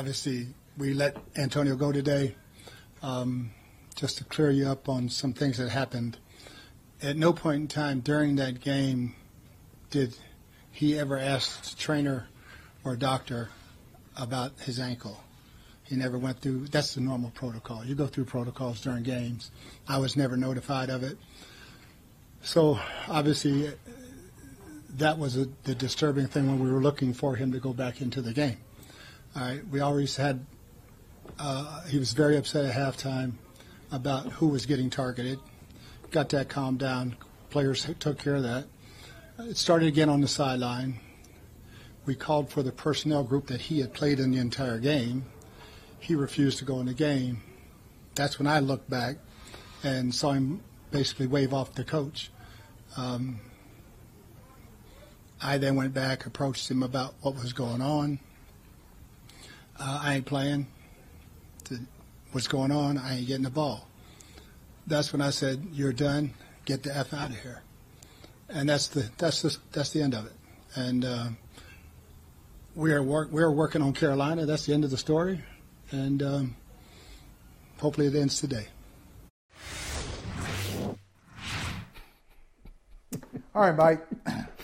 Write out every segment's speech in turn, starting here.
Obviously, we let Antonio go today. Um, just to clear you up on some things that happened. At no point in time during that game did he ever ask trainer or doctor about his ankle. He never went through. That's the normal protocol. You go through protocols during games. I was never notified of it. So obviously, that was a, the disturbing thing when we were looking for him to go back into the game. All right, we always had. Uh, he was very upset at halftime about who was getting targeted. Got that calmed down. Players took care of that. It started again on the sideline. We called for the personnel group that he had played in the entire game. He refused to go in the game. That's when I looked back and saw him basically wave off the coach. Um, I then went back, approached him about what was going on. Uh, I ain't playing. what's going on? I ain't getting the ball. That's when I said, "You're done. Get the f out of here." And that's the that's the that's the end of it. And uh, we are work we are working on Carolina. That's the end of the story. And um, hopefully it ends today. All right, Mike.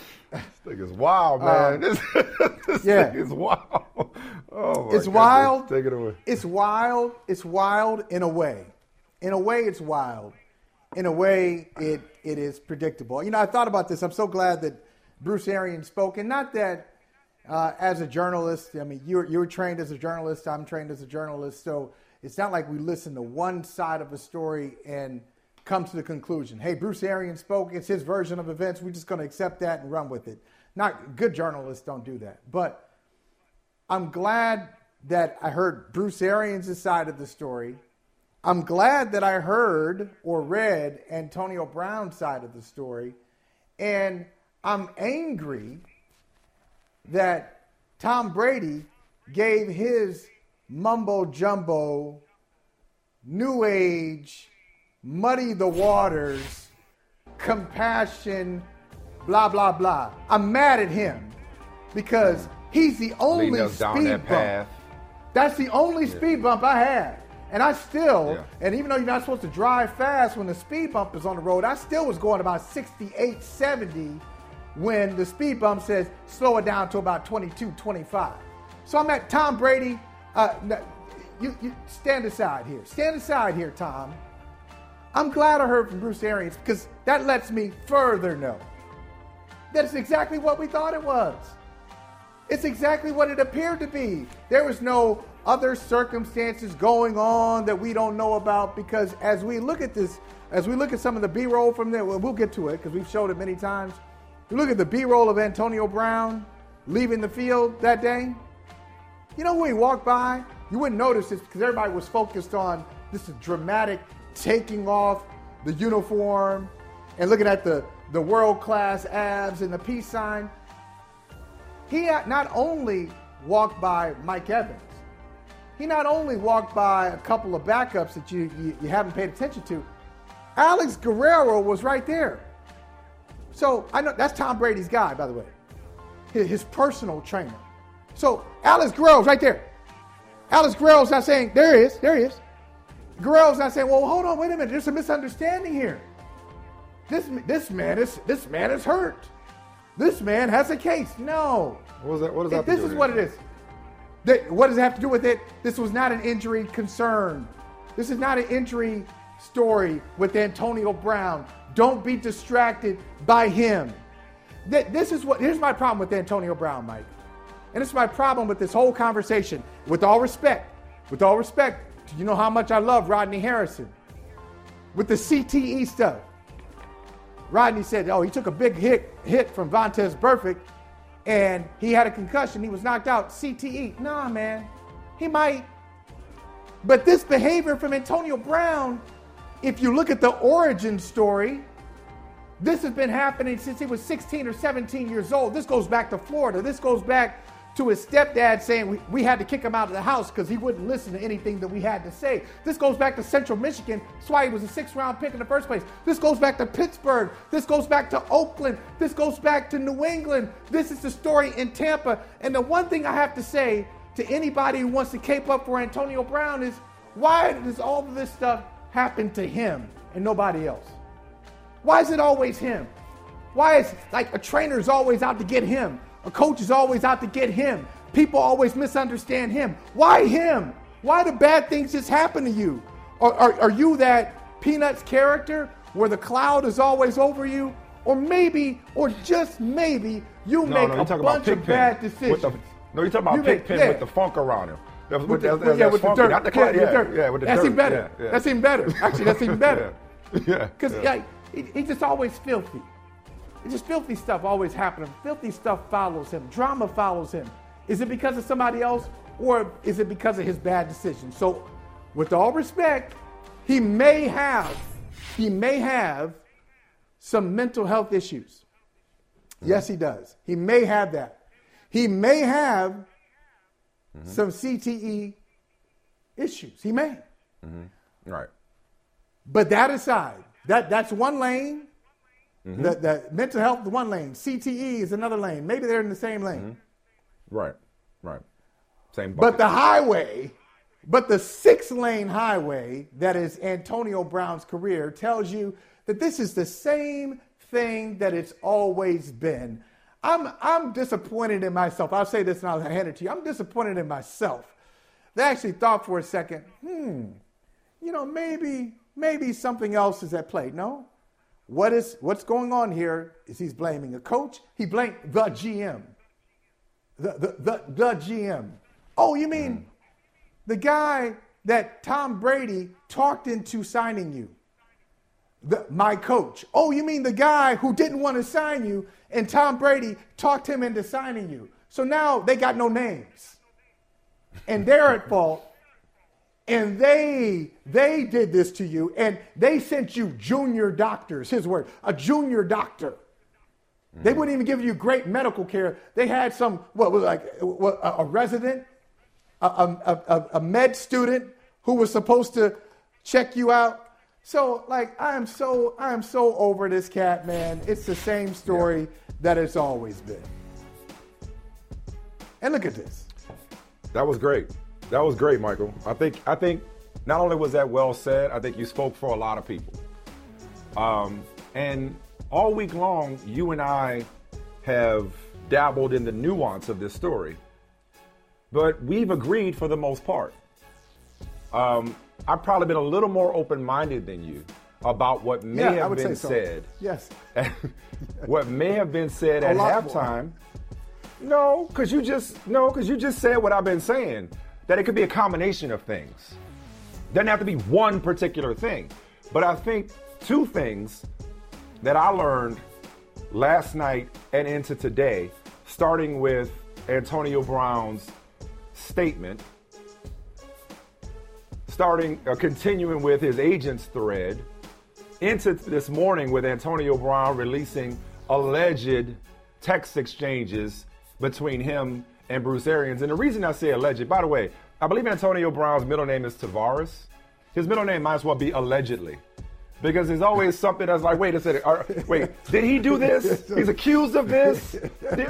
This thing is wild, man. Uh, this, this yeah. thing is wild. Oh it's wild. Take it away. It's wild. It's wild in a way. In a way, it's wild. In a way, it it is predictable. You know, I thought about this. I'm so glad that Bruce Arians spoke, and not that uh, as a journalist. I mean, you you were trained as a journalist. I'm trained as a journalist. So it's not like we listen to one side of a story and come to the conclusion. Hey, Bruce Arians spoke. It's his version of events. We're just going to accept that and run with it. Not good journalists don't do that. But I'm glad that I heard Bruce Arians' side of the story. I'm glad that I heard or read Antonio Brown's side of the story. And I'm angry that Tom Brady gave his mumbo jumbo, new age, muddy the waters, compassion, blah, blah, blah. I'm mad at him because He's the only speed that bump. That's the only yeah. speed bump I had. And I still, yeah. and even though you're not supposed to drive fast when the speed bump is on the road, I still was going about 68, 70 when the speed bump says slow it down to about 22, 25. So I'm at Tom Brady. Uh, you, you stand aside here. Stand aside here, Tom. I'm glad I heard from Bruce Arians because that lets me further know that it's exactly what we thought it was. It's exactly what it appeared to be. There was no other circumstances going on that we don't know about because as we look at this, as we look at some of the B roll from there, well, we'll get to it because we've showed it many times. If You look at the B roll of Antonio Brown leaving the field that day. You know, who he walked by, you wouldn't notice this because everybody was focused on this dramatic taking off the uniform and looking at the, the world class abs and the peace sign. He not only walked by Mike Evans, he not only walked by a couple of backups that you, you, you haven't paid attention to, Alex Guerrero was right there. So I know that's Tom Brady's guy, by the way, his, his personal trainer. So Alex Guerrero's right there. Alex Guerrero's not saying, there he is, there he is. Guerrero's not saying, well, hold on, wait a minute, there's a misunderstanding here. This, this man is this man is hurt. This man has a case. No. What is that? What does that? This is what it is. That, what does it have to do with it? This was not an injury concern. This is not an injury story with Antonio Brown. Don't be distracted by him. This is what. Here's my problem with Antonio Brown, Mike, and it's my problem with this whole conversation. With all respect, with all respect, you know how much I love Rodney Harrison. With the CTE stuff, Rodney said, oh, he took a big hit, hit from Vontaze Burfict. and he had a concussion. He was knocked out. CTE. Nah, man. He might. But this behavior from Antonio Brown, if you look at the origin story, this has been happening since he was 16 or 17 years old. This goes back to Florida. This goes back to his stepdad saying we, we had to kick him out of the house because he wouldn't listen to anything that we had to say. This goes back to Central Michigan. That's why he was a six round pick in the first place. This goes back to Pittsburgh. This goes back to Oakland. This goes back to New England. This is the story in Tampa. And the one thing I have to say to anybody who wants to cape up for Antonio Brown is why does all of this stuff happen to him and nobody else? Why is it always him? Why is like a trainer is always out to get him? A coach is always out to get him. People always misunderstand him. Why him? Why do bad things just happen to you? Or are, are you that Peanuts character where the cloud is always over you? Or maybe, or just maybe, you No, make no, a bunch of bad decisions. the- no, you're talking about You make- yeah. with the funk around him. That was- With the, yeah, that's with the dirt. not the cloud. with Yeah, dirt. yeah, with the That's dirt. even better. Yeah, yeah. That's even better. Actually, that's even better. Yeah. Because yeah. yeah, he, he's just always filthy. It's just filthy stuff always happening. Filthy stuff follows him. Drama follows him. Is it because of somebody else or is it because of his bad decisions? So, with all respect, he may have, he may have some mental health issues. Yes, he does. He may have that. He may have mm-hmm. some CTE issues. He may. Mm-hmm. Right. But that aside, that, that's one lane. The, the mental health is one lane. CTE is another lane. Maybe they're in the same lane. Right. Right. Same But the highway, but the six lane highway that is Antonio Brown's career tells you that this is the same thing that it's always been. I'm, I'm disappointed in myself. I'll say this and I'll hand it to you. I'm disappointed in myself. They actually thought for a second, hmm, you know, maybe, maybe something else is at play. No. What is what's going on here is he's blaming a coach. He blamed the GM. The, the, the, the GM. Oh, you mean mm. the guy that Tom Brady talked into signing you? The, my coach. Oh, you mean the guy who didn't want to sign you and Tom Brady talked him into signing you? So now they got no names. And they're at fault. And they they did this to you and they sent you junior doctors, his word, a junior doctor. They mm. wouldn't even give you great medical care. They had some, what was like, a, resident, a, a, a, a med student who was supposed to check you out. So, like, I am so, I am so over this cat, man. It's the same story that it's always been. And look at this. That was great. That was great, Michael. I think I think not only was that well said, I think you spoke for a lot of people. Um, and all week long, you and I have dabbled in the nuance of this story, but we've agreed for the most part. Um, I've probably been a little more open-minded than you about what may Yeah, have been so. said. Yes. what may have been said A at lot more. halftime. No, because you just no, because you just said what I've been saying. That it could be a combination of things. Doesn't have to be one particular thing. But I think two things that I learned last night and into today, starting with Antonio Brown's statement, starting uh, continuing with his agent's thread, into this morning with Antonio Brown releasing alleged text exchanges between him and Bruce Arians. And the reason I say alleged, by the way, I believe Antonio Brown's middle name is Tavares. His middle name might as well be allegedly. Because there's always something that's like, wait a second, are, wait, did he do this? He's accused of this?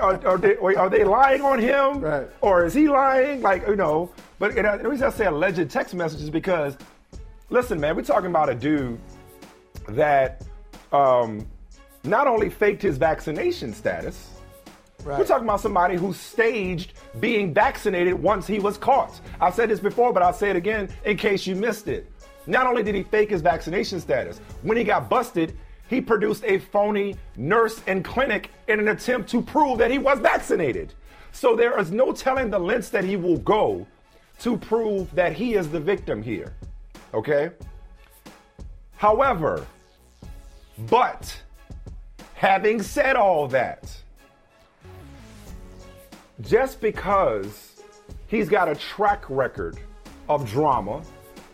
Are, are they, wait, are they lying on him? Right. Or is he lying? Like, you know, but and I- the reason I say alleged text messages because, listen, man, we're talking about a dude that um, not only faked his vaccination status, Right. we're talking about somebody who staged being vaccinated once he was caught. I've said this before, but I'll say it again in case you missed it. Not only did he fake his vaccination status, when he got busted, he produced a phony nurse and clinic in an attempt to prove that he was vaccinated. So there is no telling the lengths that he will go to prove that he is the victim here. Okay? However, but having said all that, just because he's got a track record of drama,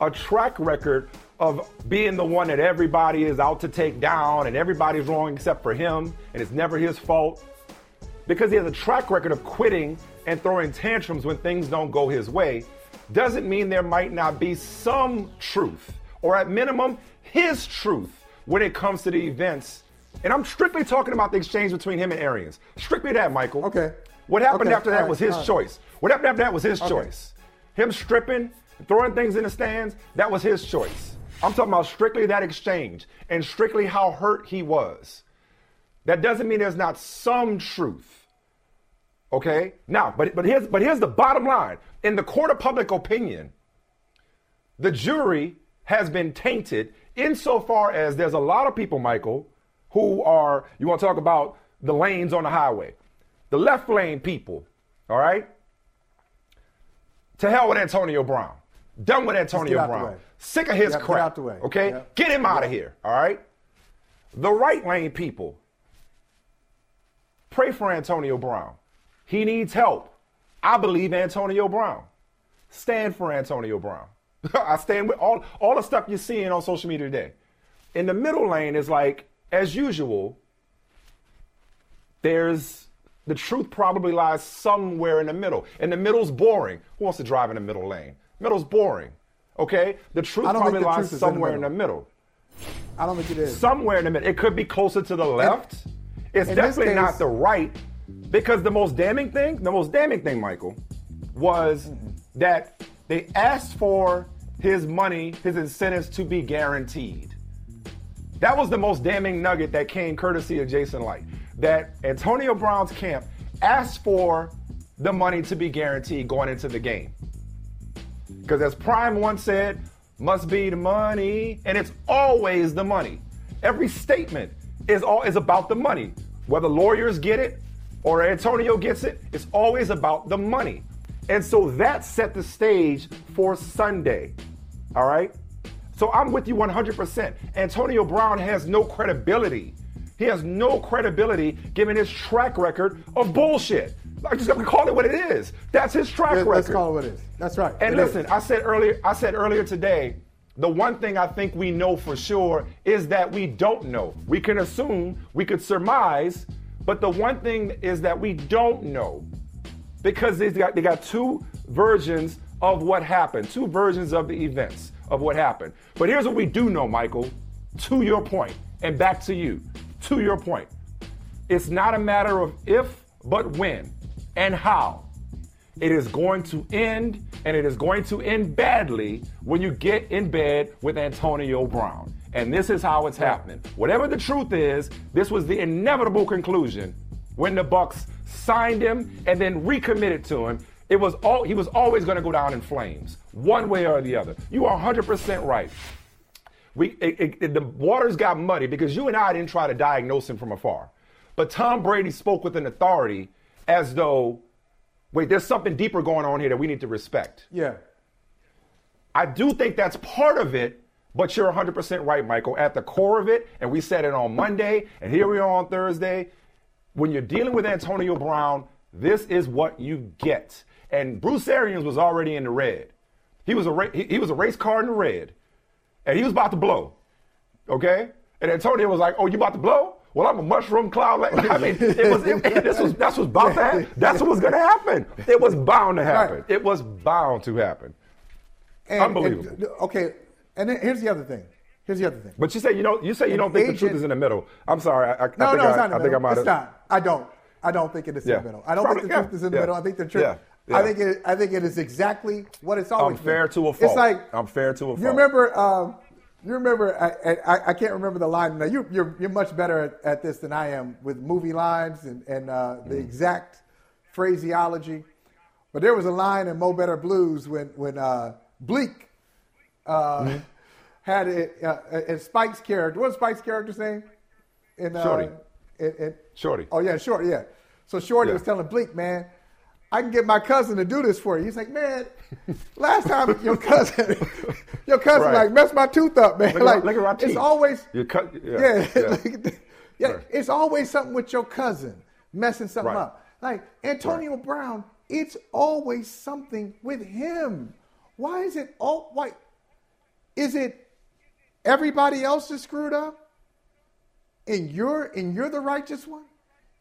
a track record of being the one that everybody is out to take down and everybody's wrong except for him and it's never his fault, because he has a track record of quitting and throwing tantrums when things don't go his way, doesn't mean there might not be some truth, or at minimum, his truth when it comes to the events. And I'm strictly talking about the exchange between him and Arians. Strictly that, Michael. Okay. What happened Okay, after that all was his right. choice. What happened after that was his Okay. choice. Him stripping, throwing things in the stands, that was his choice. I'm talking about strictly that exchange and strictly how hurt he was. That doesn't mean there's not some truth. Okay? Now, but but here's but here's the bottom line. In the court of public opinion, the jury has been tainted insofar as there's a lot of people, Michael, who are, you want to talk about the lanes on the highway. The left lane people, all right? To hell with Antonio Brown. Done with Antonio Brown. Sick of his Yep, get crap. out the way. Okay? Yep. Get him out of here, all right? The right lane people, pray for Antonio Brown. He needs help. I believe Antonio Brown. Stand for Antonio Brown. I stand with all, all the stuff you're seeing on social media today. In the middle lane is like, as usual, there's the truth probably lies somewhere in the middle. And the middle's boring. Who wants to drive in the middle lane? Middle's boring. Okay? The truth I don't think probably the lies truth is in the somewhere in the middle. I don't think it is. Somewhere in the middle. It could be closer to the left. It's definitely not the right. Because the most damning thing, the most damning thing, Michael, was that they asked for his money, his incentives to be guaranteed. That was the most damning nugget that came courtesy of Jason Light. That Antonio Brown's camp asked for the money to be guaranteed going into the game. Because as Prime once said, must be the money, and it's always the money. Every statement is all is about the money. Whether lawyers get it or Antonio gets it, it's always about the money. And so that set the stage for Sunday. All right? So I'm with you 100%. Antonio Brown has no credibility. He has no credibility given his track record of bullshit. I just gonna call it what it is. That's his track Let- record. Let's call it what it is. That's right. And It listen, is. I said earlier, I said earlier today, the one thing I think we know for sure is that we don't know. We can assume, we could surmise, but the one thing is that we don't know. Because they got they got two versions of what happened, two versions of the events of what happened. But here's what we do know, Michael, to your point, and back to you, to your point. It's not a matter of if, but when and how. It is going to end, and it is going to end badly when you get in bed with Antonio Brown. And this is how it's happening. Whatever the truth is, this was the inevitable conclusion when the Bucs signed him and then recommitted to him. It was all he was always going to go down in flames, one way or the other. You are 100% right. We it, it- it- the waters got muddy because you and I didn't try to diagnose him from afar, but Tom Brady spoke with an authority as though, wait, there's something deeper going on here that we need to respect. yeah. I do think that's part of it, but you're 100% right, Michael. At the core of it, and we said it on Monday, and here we are on Thursday. When you're dealing with Antonio Brown, this is what you get. And Bruce Arians was already in the red. He was a ra- he, he was a race car in the red, and he was about to blow. Okay, and Antonio was like, "Oh, you about to blow? Well, I'm a mushroom cloud." Like, I mean, it was it, this was that's what's about to happen. That's what was going to happen. It was bound to happen. Right. It was bound to happen. And- Unbelievable. and- okay, and then here's the other thing. Here's the other thing. But you say you don't. You say you An don't think the truth is in the middle. I'm sorry. I, I, I No, think no, I, it's not in the I think middle. I might it's not. I don't. I don't think it is Yeah. in the middle. I don't Probably- think the yeah. truth is in the Yeah. middle. I think the truth. Yeah. I think it. I think it is exactly what it's always. I'm fair been. to a fault. It's like I'm fair to a fault. You remember? Um, you remember? I, I, I can't remember the line. Now you, you're you're much better at, at this than I am with movie lines and and uh, the Mm. exact phraseology. But there was a line in Mo Better Blues when when uh, Bleek uh, Mm-hmm. had it uh, and Spike's character. What's Spike's character's name? In, uh, Shorty. in- in- Shorty. Oh yeah, Shorty. Yeah. So Shorty Yeah. was telling Bleek, man, I can get my cousin to do this for you. He's like, man, last time your cousin, your cousin Right. like messed my tooth up, man. Look at- like look at my it's always your cut- yeah, yeah, yeah. like, yeah, Right. it's always something with your cousin messing something Right. up. Like Antonio. Brown, it's always something with him. Why is it all why is it everybody else is screwed up? And you're and you're the righteous one?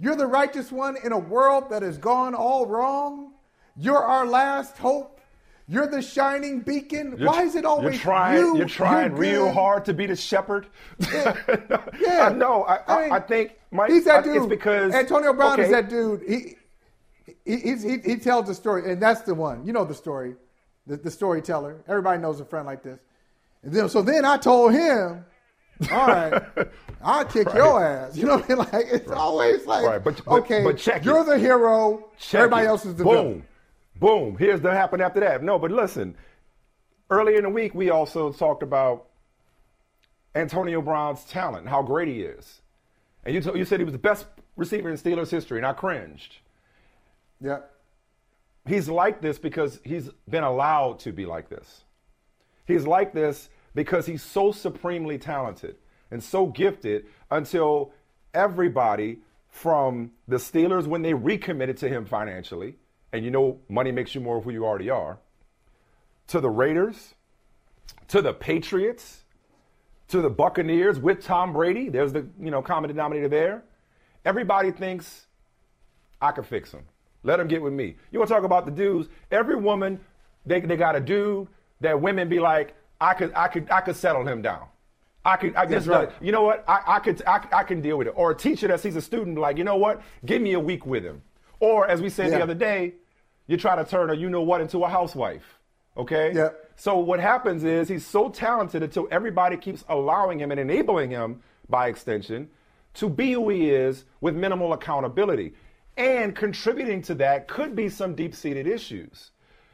You're the righteous one in a world that has gone all wrong? You're our last hope. You're the shining beacon. You're, Why is it always you're trying? You? You're trying you're real hard to be the shepherd. Yeah, yeah. I know. I, I, mean, I, think Mike, he's that dude. It's because Antonio Brown okay. is that dude. He he, he he tells the story, and that's the one. You know the story, the, the storyteller. Everybody knows a friend like this. And then, so then I told him, all right, I'll kick right. your ass. You know what I mean? Like it's right. always like, right. but, but, okay, but check you're it. the hero. Check everybody it. else is the Boom. villain. Boom. Here's the happen after that. No, but listen, earlier in the week, we also talked about Antonio Brown's talent, how great he is. And you, t- you said he was the best receiver in Steelers history, and I cringed. Yeah. He's like this because he's been allowed to be like this. He's like this because he's so supremely talented and so gifted until everybody from the Steelers, when they recommitted to him financially, and you know money makes you more of who you already are, to the Raiders, to the Patriots, to the Buccaneers with Tom Brady. There's the you know common denominator there. Everybody thinks I can fix him. Let him get with me. You want to talk about the dudes? Every woman, they, they got a dude that women be like, I could I could I could settle him down. I could I just right. you know what I, I could I, I can deal with it. Or a teacher that sees a student like you know what, give me a week with him. Or as we said yeah. the other day, you try to turn a you know what into a housewife. Okay? Yeah. So what happens is he's so talented until everybody keeps allowing him and enabling him by extension to be who he is with minimal accountability. And contributing to that could be some deep-seated issues.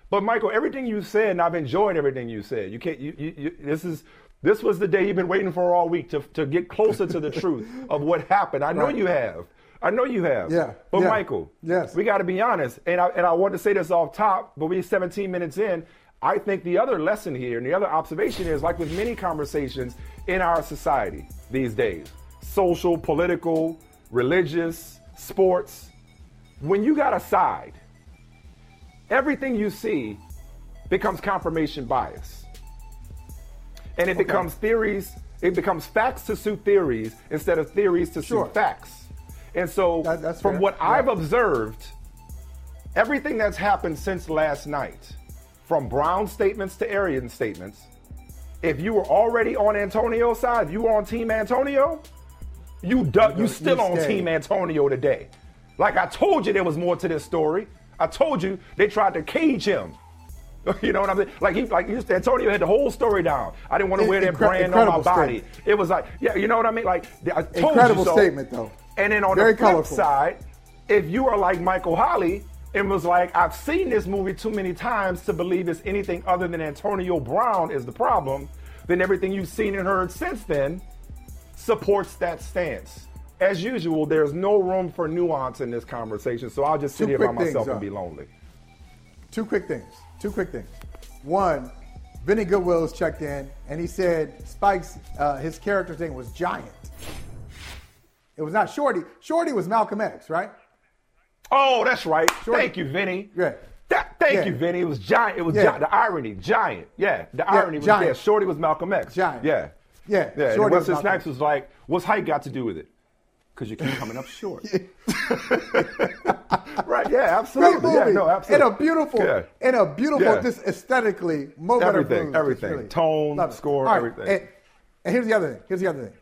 But Michael, everything you said, and I've enjoyed everything you said. You can't. You, you, you, this is this was the day you've been waiting for all week to to get closer to the truth of what happened. I know right. you have. I know you have. Yeah. But yeah. Michael, yes, we got to be honest. And I and I want to say this off top, but we're 17 minutes in. I think the other lesson here and the other observation is like with many conversations in our society these days, social, political, religious, sports, when you got a side, everything you see becomes confirmation bias. And it okay. becomes theories, it becomes facts to suit theories instead of theories to sure. suit facts. And so, that, from fair. what yeah. I've observed, everything that's happened since last night, from Brown statements to Arian statements, if you were already on Antonio's side, if you were on Team Antonio, you du- you still on Team Antonio today. Like I told you, there was more to this story. I told you they tried to cage him. You know what I'm saying? Like he, like Antonio had the whole story down. I didn't want to wear that brand on my body. Statement. It was like, yeah, you know what I mean? Like I told incredible you so. statement though. And then on Very the flip colorful. side, if you are like Michael Holley and was like, I've seen this movie too many times to believe it's anything other than Antonio Brown is the problem, then everything you've seen and heard since then supports that stance. As usual, there's no room for nuance in this conversation, so I'll just sit Two here by myself things, and be lonely. Two quick things. Two quick things. One, Vinny Goodwill has checked in, and he said Spike's uh, his character's name was Giant. It was not Shorty. Shorty was Malcolm X, right? Oh, that's right. Shorty. Thank you, Vinny. Yeah. That, thank Yeah. you, Vinny. It was giant. It was Yeah. the irony. Giant. Yeah. The Yeah, irony was giant. there. Shorty was Malcolm X. Giant. Yeah. Yeah, Yeah. And Shorty was Wesley Snipes was like, "What's height got to do with it?" Because you keep coming up short. right. Yeah. Absolutely. Great Yeah. No. Absolutely. In a beautiful, Yeah. in a beautiful, Yeah. just aesthetically, Everything, everything. Really- Tone, score, right, everything. And, and here's the other thing. Here's the other thing.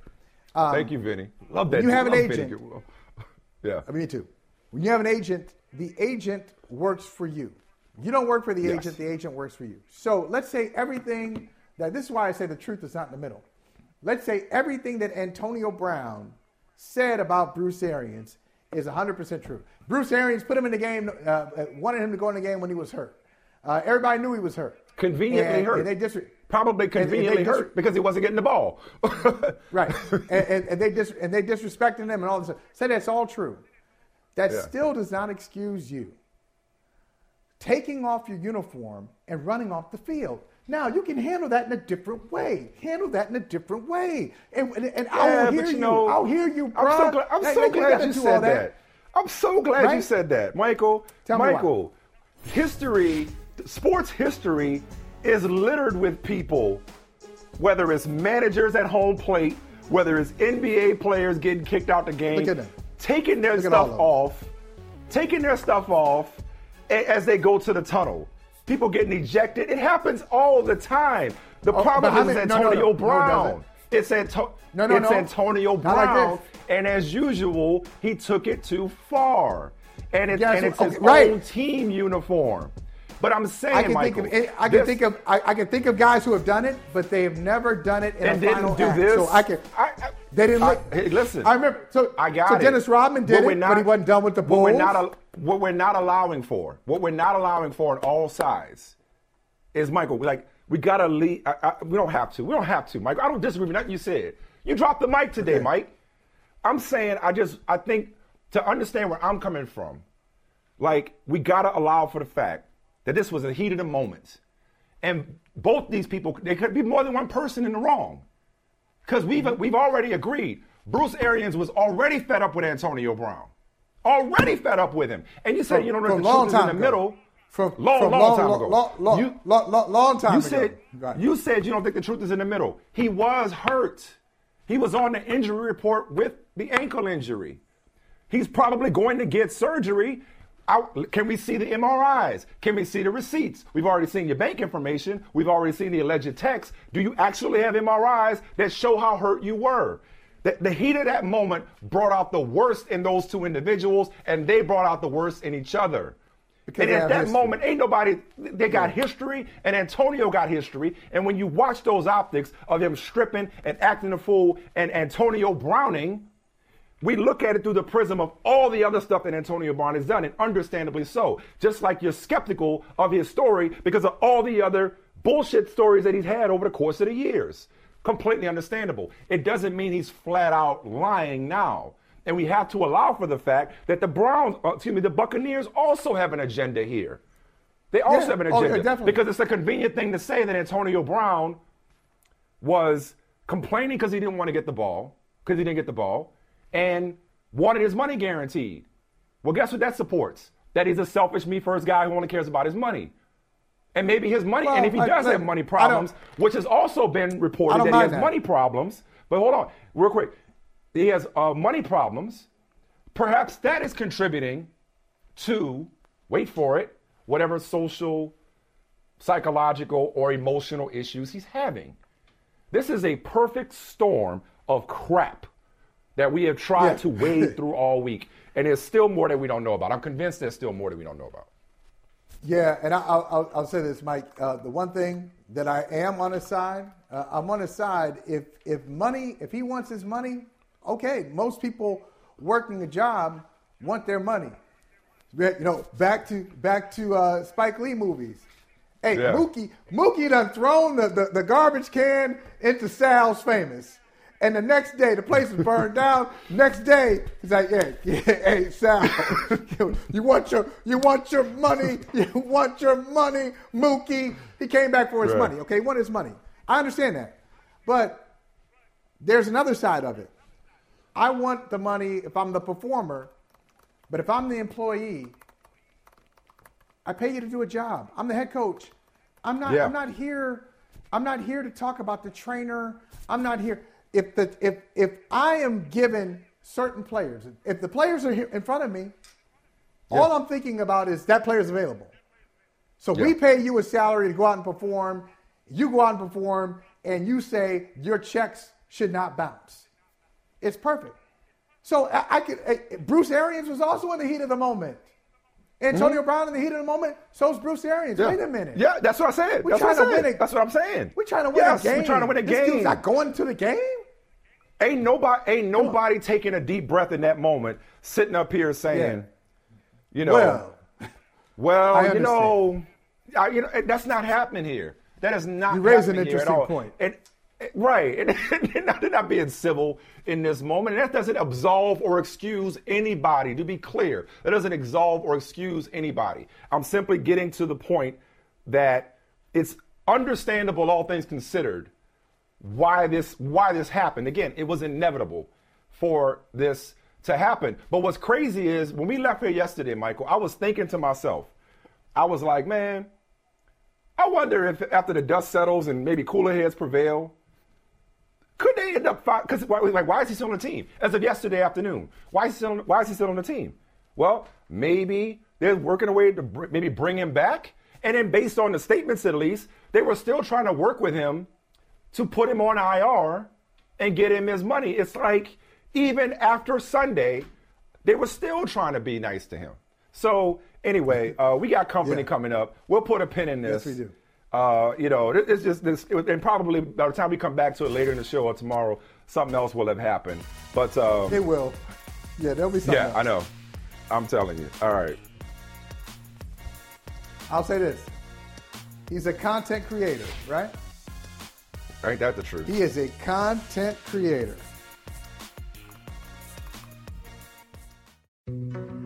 Um, Thank you, Vinny. Love that. you have an Love agent. Yeah. I mean, me too. When you have an agent, the agent works for you. You don't work for the Yes. agent, the agent works for you. So let's say everything that this is why I say the truth is not in the middle. Let's say everything that Antonio Brown said about Bruce Arians is 100% true. Bruce Arians put him in the game, uh, uh, wanted him to go in the game when he was hurt. Uh, everybody knew he was hurt. Conveniently And- hurt. and they dis- Probably conveniently dis- hurt because he wasn't getting the ball. right. and, and, and they dis- and they disrespecting him and all this. Say that's all true. That Yeah. still does not excuse you taking off your uniform and running off the field. Now you can handle that in a different way. Handle that in a different way, and, and, and Yeah, I'll hear you you. know, I'll hear you, bro. I'm so glad, I'm so glad you said that. I'm so glad Right? you said that, Michael. Tell. Michael, history, sports history is littered with people, whether it's managers at home plate, whether it's NBA players getting kicked out the game, Look at them. taking their Look stuff of off, taking their stuff off as they go to the tunnel. People getting ejected. It happens all the time. The Oh, problem is how is many- no, no, Antonio no. No, it Brown. doesn't. it's Anto- No, no, it's no. Antonio Not like Brown. and as usual, he took it too far. And it's, Yes, and it's his right. own team uniform. But I'm saying, I can Michael, think of I can this- think of I, I can think of guys who have done it, but they have never done it in and a final didn't do act. this. So I can. I, They didn't I- look. hey, listen, I remember. So I got so it. Dennis Rodman did it, but he wasn't done with the Bulls. What we're not, what we're not allowing for, what we're not allowing for on all sides, is Michael. We like we gotta leave. I, I, we don't have to. We don't have to, Michael. I don't disagree with nothing you said. You dropped the mic today, Okay. Mike. I'm saying I just I think to understand where I'm coming from, like we gotta allow for the fact that this was a heat of the moment, and both these people there could be more than one person in the wrong, because we've mm-hmm. we've already agreed. Bruce Arians was already fed up with Antonio Brown, already fed up with him, and you said From- you don't know the long truth is in the ago. middle. From- long, from long, long, time long, ago. long, long, you, long, long time you ago. said Right. you said you don't think the truth is in the middle. He was hurt. He was on the injury report with the ankle injury. He's probably going to get surgery. Out, can we see the MRIs? Can we see the receipts? We've already seen your bank information. We've already seen the alleged text. Do you actually have MRIs that show how hurt you were? The, the heat of that moment brought out the worst in those two individuals, and they brought out the worst in each other. Because and at that history. moment, ain't nobody. They got history, and Antonio got history. And when you watch those optics of him stripping and acting a fool, and Antonio Browning, we look at it through the prism of all the other stuff that Antonio Brown has done, and understandably so. Just like you're skeptical of his story because of all the other bullshit stories that he's had over the course of the years. Completely understandable. It doesn't mean he's flat out lying now. And we have to allow for the fact that the Browns, uh, excuse me, the Buccaneers also have an agenda here. They also Yeah. have an Oh, agenda definitely. because it's a convenient thing to say that Antonio Brown was complaining because he didn't want to get the ball, because he didn't get the ball, and wanted his money guaranteed. Well, guess what that supports? That he's a selfish, me first guy who only cares about his money. And maybe his money, Well, and if he I- does look, have money problems, which has also been reported that he has that. money problems, but hold on, real quick. He has uh, money problems. Perhaps that is contributing to, wait for it, whatever social, psychological, or emotional issues he's having. This is a perfect storm of crap that we have tried Yeah. to wade through all week. And there's still more that we don't know about. I'm convinced there's still more that we don't know about. Yeah, and I, I'll, I'll, I'll say this, Mike. Uh, the one thing that I am on his side, uh, I'm on his side. If if money, if he wants his money, okay. Most people working a job want their money. You know, back to back to uh, Spike Lee movies. Hey, Yeah. Mookie, Mookie done thrown the, the, the garbage can into Sal's famous. And the next day, the place is burned down. Next day, he's like, "Yeah, yeah hey Sal, you want your you want your money? You want your money, Mookie?" He came back for his Right. money. Okay, he wanted his money. I understand that, but there's another side of it. I want the money if I'm the performer, but if I'm the employee, I pay you to do a job. I'm the head coach. I'm not. Yeah. I'm not here. I'm not here to talk about the trainer. I'm not here. If the if if I am given certain players, if the players are here in front of me, all I'm thinking about is that player's available. So we pay you a salary to go out and perform. You go out and perform, and you say your checks should not bounce. It's perfect. So I, I could. eh, Bruce Arians was also in the heat of the moment. Antonio Brown in the heat of the moment. So's Bruce Arians. Mm-hmm. Yeah. Wait a minute. Yeah, that's what I said. We're that's what trying I to said. win a- That's what I'm saying. We're trying to win yes, a game. We're trying to win a this game. dude's not going to the game. Ain't nobody, ain't nobody taking a deep breath in that moment, sitting up here saying, you know, Well, well, I you know, I, you know, that's not happening here. That is not. You raise an happening here at interesting point. And, and- right, and not, they're not being civil in this moment. And that doesn't absolve or excuse anybody. To be clear, that doesn't absolve or excuse anybody. I'm simply getting to the point that it's understandable, all things considered, why this why this happened. Again, it was inevitable for this to happen. But what's crazy is when we left here yesterday, Michael, I was thinking to myself, I was like, man, I wonder if after the dust settles and maybe cooler heads prevail, could they end up because like why is he still on the team as of yesterday afternoon? Why is he still on, why is he still on the team? Well, maybe they're working a way to br- maybe bring him back, and then based on the statements at least, they were still trying to work with him to put him on IR and get him his money. It's like even after Sunday, they were still trying to be nice to him. So anyway, uh, we got company yeah. coming up. We'll put a pin in this. Yes, we do. Uh, you know, it's just this, and probably by the time we come back to it later in the show or tomorrow, something else will have happened. But uh, it will. Yeah, there'll be something. Yeah, else. I know. I'm telling you. All right. I'll say this: he's a content creator, right? Ain't that the truth? He is a content creator.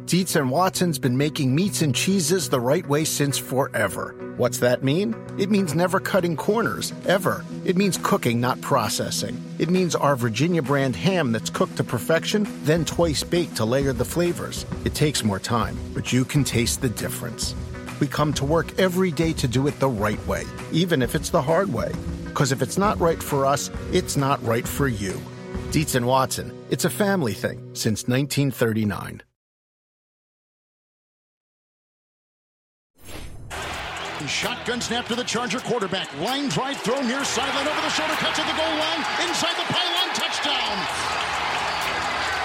Dietz and Watson's been making meats and cheeses the right way since forever. What's that mean? It means never cutting corners, ever. It means cooking, not processing. It means our Virginia brand ham that's cooked to perfection, then twice baked to layer the flavors. It takes more time, but you can taste the difference. We come to work every day to do it the right way, even if it's the hard way. Because if it's not right for us, it's not right for you. Dietz and Watson, it's a family thing since 1939. Shotgun snap to the Charger quarterback. Line drive throw near sideline over the shoulder catch at the goal line. Inside the pylon touchdown.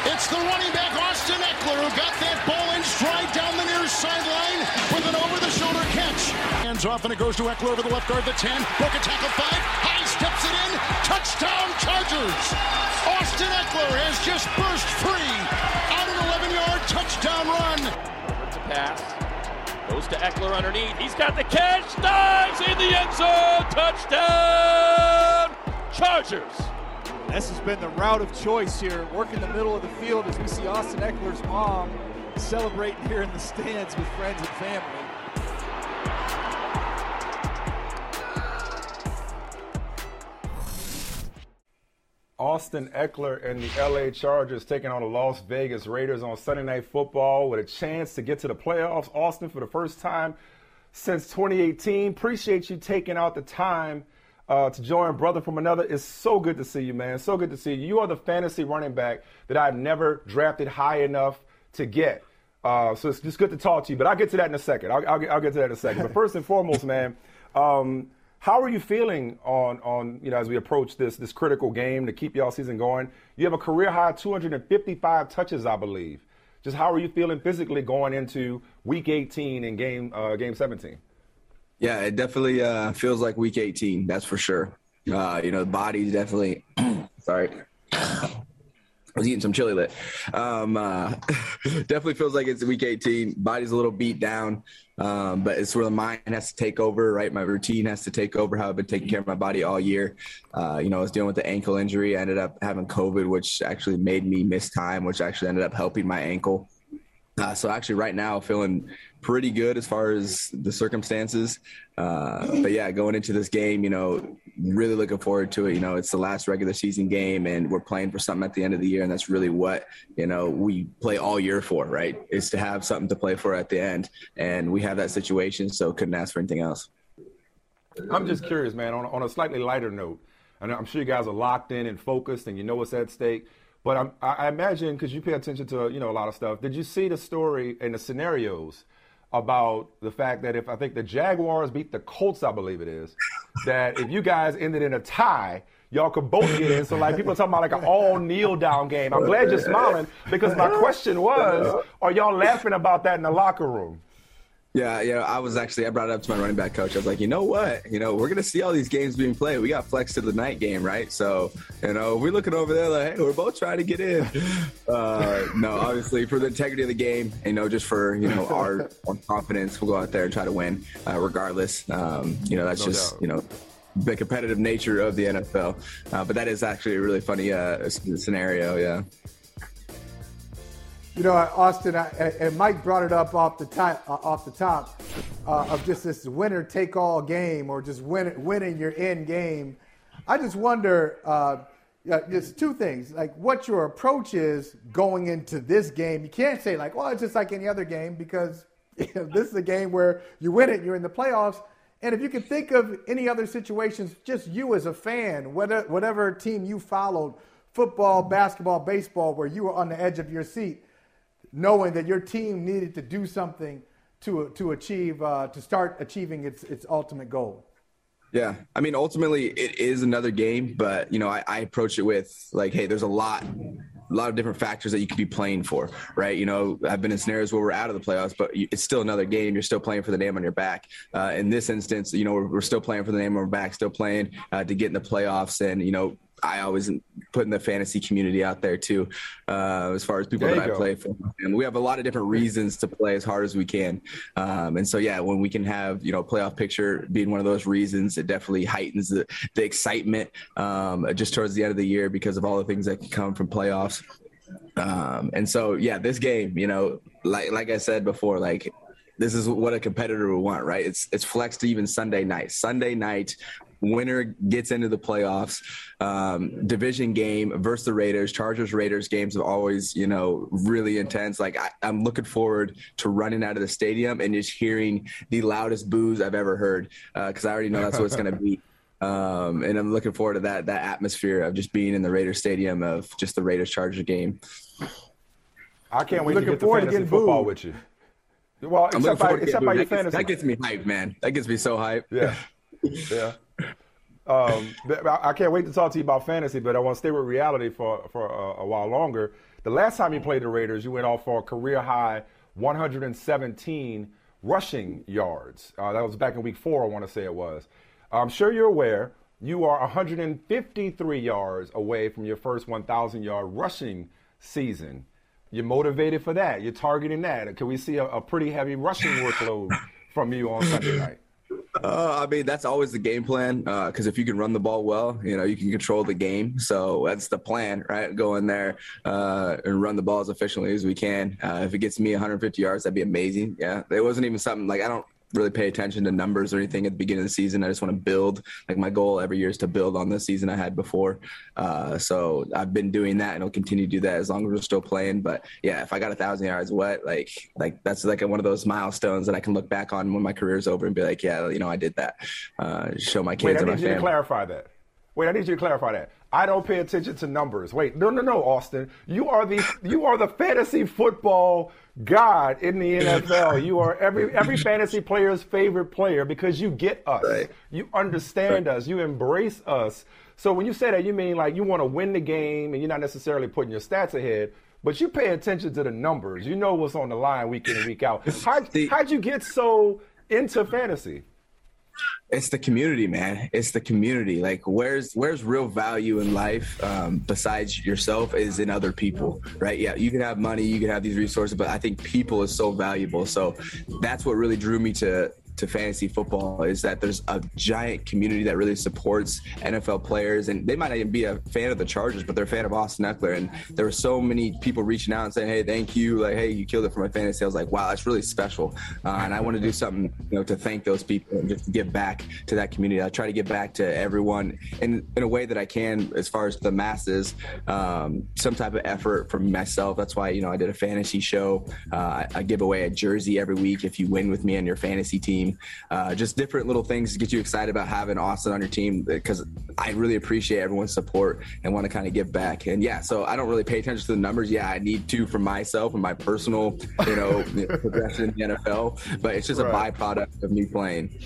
It's the running back Austin Ekeler, who got that ball in stride down the near sideline with an over-the-shoulder catch. Hands off and it goes to Ekeler over the left guard, the 10. Broke a tackle 5. High steps it in. Touchdown Chargers. Austin Ekeler has just burst free on an 11-yard touchdown run. It's a pass. Goes to Ekeler underneath. He's got the catch. Dives in the end zone. Touchdown. Chargers. This has been the route of choice here. Working the middle of the field as we see Austin Ekeler's mom celebrating here in the stands with friends and family. Austin Ekeler and the LA Chargers taking on the Las Vegas Raiders on Sunday Night Football with a chance to get to the playoffs. Austin, for the first time since 2018. Appreciate you taking out the time uh, to join Brother from Another. It's so good to see you, man. So good to see you. You are the fantasy running back that I've never drafted high enough to get. Uh, so it's just good to talk to you. But I'll get to that in a second. I'll, I'll, get, I'll get, to that in a second. But first and foremost, man. Um, how are you feeling on on you know as we approach this this critical game to keep y'all season going? You have a career high 255 touches, I believe. Just how are you feeling physically going into Week 18 and game uh, Game 17? Yeah, it definitely uh, feels like Week 18. That's for sure. Uh, you know, the body's definitely sorry. I was eating some chili lit. Um, uh, definitely feels like it's week 18. Body's a little beat down, um, but it's where the mind has to take over, right? My routine has to take over how I've been taking care of my body all year. Uh, you know, I was dealing with the ankle injury. I ended up having COVID, which actually made me miss time, which actually ended up helping my ankle. Uh, so actually, right now, feeling pretty good as far as the circumstances. Uh, but yeah, going into this game, you know, really looking forward to it. You know, it's the last regular season game, and we're playing for something at the end of the year, and that's really what you know we play all year for, right? Is to have something to play for at the end, and we have that situation, so couldn't ask for anything else. I'm just curious, man. On, on a slightly lighter note, and I'm sure you guys are locked in and focused, and you know what's at stake. But I'm, i imagine because you pay attention to you know a lot of stuff. Did you see the story and the scenarios about the fact that if I think the Jaguars beat the Colts, I believe it is, that if you guys ended in a tie, y'all could both get in. So like people are talking about like an all kneel down game. I'm glad you're smiling because my question was, are y'all laughing about that in the locker room? Yeah, yeah. I was actually I brought it up to my running back coach. I was like, you know what? You know, we're gonna see all these games being played. We got flex to the night game, right? So, you know, we're looking over there like, hey, we're both trying to get in. Uh, no, obviously for the integrity of the game, you know, just for you know our, our confidence, we'll go out there and try to win, uh, regardless. Um, you know, that's no just doubt. you know the competitive nature of the NFL. Uh, but that is actually a really funny uh, scenario. Yeah. You know, Austin I, and Mike brought it up off the top, uh, off the top uh, of just this winner take all game or just win, winning your end game. I just wonder, uh, just two things. Like what your approach is going into this game. You can't say like, "Well, it's just like any other game," because you know, this is a game where you win it, you're in the playoffs. And if you can think of any other situations, just you as a fan, whatever, whatever team you followed, football, basketball, baseball, where you were on the edge of your seat, knowing that your team needed to do something to to achieve uh, to start achieving its its ultimate goal. Yeah, I mean, ultimately, it is another game, but you know, I, I approach it with like, hey, there's a lot a lot of different factors that you could be playing for, right? You know, I've been in scenarios where we're out of the playoffs, but it's still another game. You're still playing for the name on your back. Uh, in this instance, you know, we're, we're, still playing for the name on our back, still playing uh, to get in the playoffs, and you know, I always put in the fantasy community out there too, uh, as far as people that I go. play for. And we have a lot of different reasons to play as hard as we can. Um, and so, yeah, when we can have, you know, playoff picture being one of those reasons, it definitely heightens the, the excitement um, just towards the end of the year because of all the things that can come from playoffs. Um, and so, yeah, this game, you know, like, like I said before, like this is what a competitor would want, right? It's it's flexed even Sunday night. Sunday night, winner gets into the playoffs. Um, division game versus the Raiders. Chargers Raiders games are always, you know, really intense. Like I, am looking forward to running out of the stadium and just hearing the loudest boos I've ever heard because uh, I already know that's what it's going to be. Um, and I'm looking forward to that that atmosphere of just being in the Raiders stadium of just the Raiders Chargers game. I can't wait to get to getting football booed. with you. Well, I'm except by, except by your fantasy. That gets me hyped, man. That gets me so hyped. Yeah. Yeah. Um, I can't wait to talk to you about fantasy, but I want to stay with reality for, for a, a, while longer. The last time you played the Raiders, you went off for a career high 117 rushing yards. Uh, that was back in week four, I want to say it was. I'm sure you're aware you are 153 yards away from your first 1,000 yard rushing season. You're motivated for that. You're targeting that. Can we see a, a pretty heavy rushing workload from you on Sunday night? Uh, I mean, that's always the game plan. Because uh, if you can run the ball well, you know, you can control the game. So that's the plan, right? Go in there uh, and run the ball as efficiently as we can. Uh, if it gets me 150 yards, that'd be amazing. Yeah, it wasn't even something like I don't really pay attention to numbers or anything at the beginning of the season. I just want to build. Like my goal every year is to build on the season I had before. Uh, so I've been doing that and I'll continue to do that as long as we're still playing. But yeah, if I got a thousand yards wet, like like that's like one of those milestones that I can look back on when my career's over and be like, yeah, you know, I did that. Uh, show my kids. Wait, need you family. to clarify that. Wait, I need you to clarify that. I don't pay attention to numbers. Wait, no, no, no, Austin. You are the you are the fantasy football god in the NFL. You are every every fantasy player's favorite player because you get us. Right. You understand right. us. You embrace us. So when you say that, you mean like you want to win the game and you're not necessarily putting your stats ahead, but you pay attention to the numbers. You know what's on the line week in and week out. How, how'd you get so into fantasy? It's the community man. It's the community. Like where's where's real value in life um, besides yourself is in other people right? Yeah you can have money you can have these resources but i think people is so valuable. So that's what really drew me to to fantasy football is that there's a giant community that really supports NFL players, and they might not even be a fan of the Chargers, but they're a fan of Austin Ekeler. And there were so many people reaching out and saying, "Hey, thank you! Like, hey, you killed it for my fantasy." I was like, "Wow, that's really special," uh, and I want to do something, you know, to thank those people and just give back to that community. I try to give back to everyone in in a way that I can, as far as the masses, um, some type of effort from myself. That's why you know I did a fantasy show. Uh, I give away a jersey every week if you win with me on your fantasy team team. Uh, just different little things to get you excited about having Austin on your team because I really appreciate everyone's support and want to kind of give back. And yeah, so I don't really pay attention to the numbers. Yeah, I need to for myself and my personal, you know, progression in the NFL, but it's just right. a byproduct of me playing.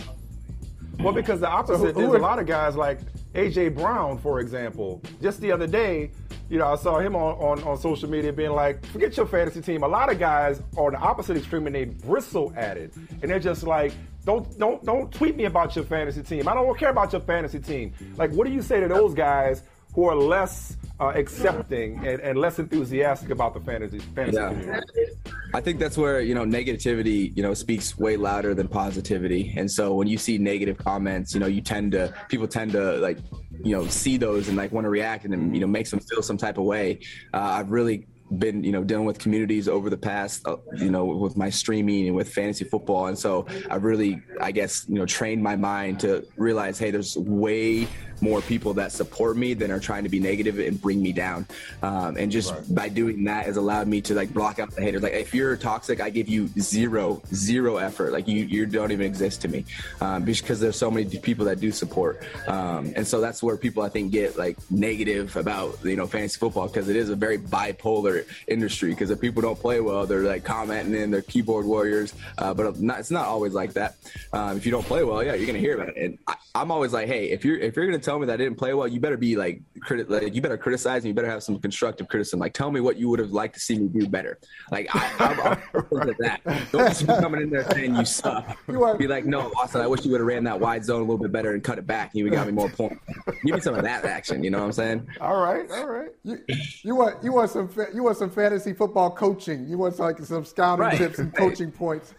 Well, because the opposite, so there's a lot of guys like AJ Brown, for example. Just the other day, you know, I saw him on, on, on social media being like, forget your fantasy team. A lot of guys are the opposite extreme and they bristle at it. And they're just like, don't don't don't tweet me about your fantasy team. I don't care about your fantasy team. Like, what do you say to those guys who are less uh, accepting and, and, less enthusiastic about the fantasy fantasy yeah. community? I think that's where you know negativity you know speaks way louder than positivity, and so when you see negative comments, you know you tend to people tend to like you know see those and like want to react and you know makes them feel some type of way. Uh, I've really been you know dealing with communities over the past uh, you know with my streaming and with fantasy football and so i really i guess you know trained my mind to realize hey there's way more people that support me than are trying to be negative and bring me down. Um, and just right. by doing that has allowed me to like block out the haters. Like if you're toxic, I give you zero, zero effort. Like you, you don't even exist to me um, because there's so many people that do support. Um, and so that's where people I think get like negative about, you know, fantasy football because it is a very bipolar industry because if people don't play well, they're like commenting in their keyboard warriors. Uh, but not, it's not always like that. Um, if you don't play well, yeah, you're gonna hear about it. And I, am always like, hey, if you're if you're gonna tell me that I didn't play well, you better be like, criti- like you better criticize and you better have some constructive criticism. Like, tell me what you would have liked to see me do better. Like, I, I'm, that. Don't just be coming in there saying you suck. You are- be like, no, Austin, I wish you would have ran that wide zone a little bit better and cut it back. And you would got me more points. Give me some of that action. You know what I'm saying? All right, all right. You, you want you want some you want some fantasy football coaching. You want like some scouting right. tips and coaching points.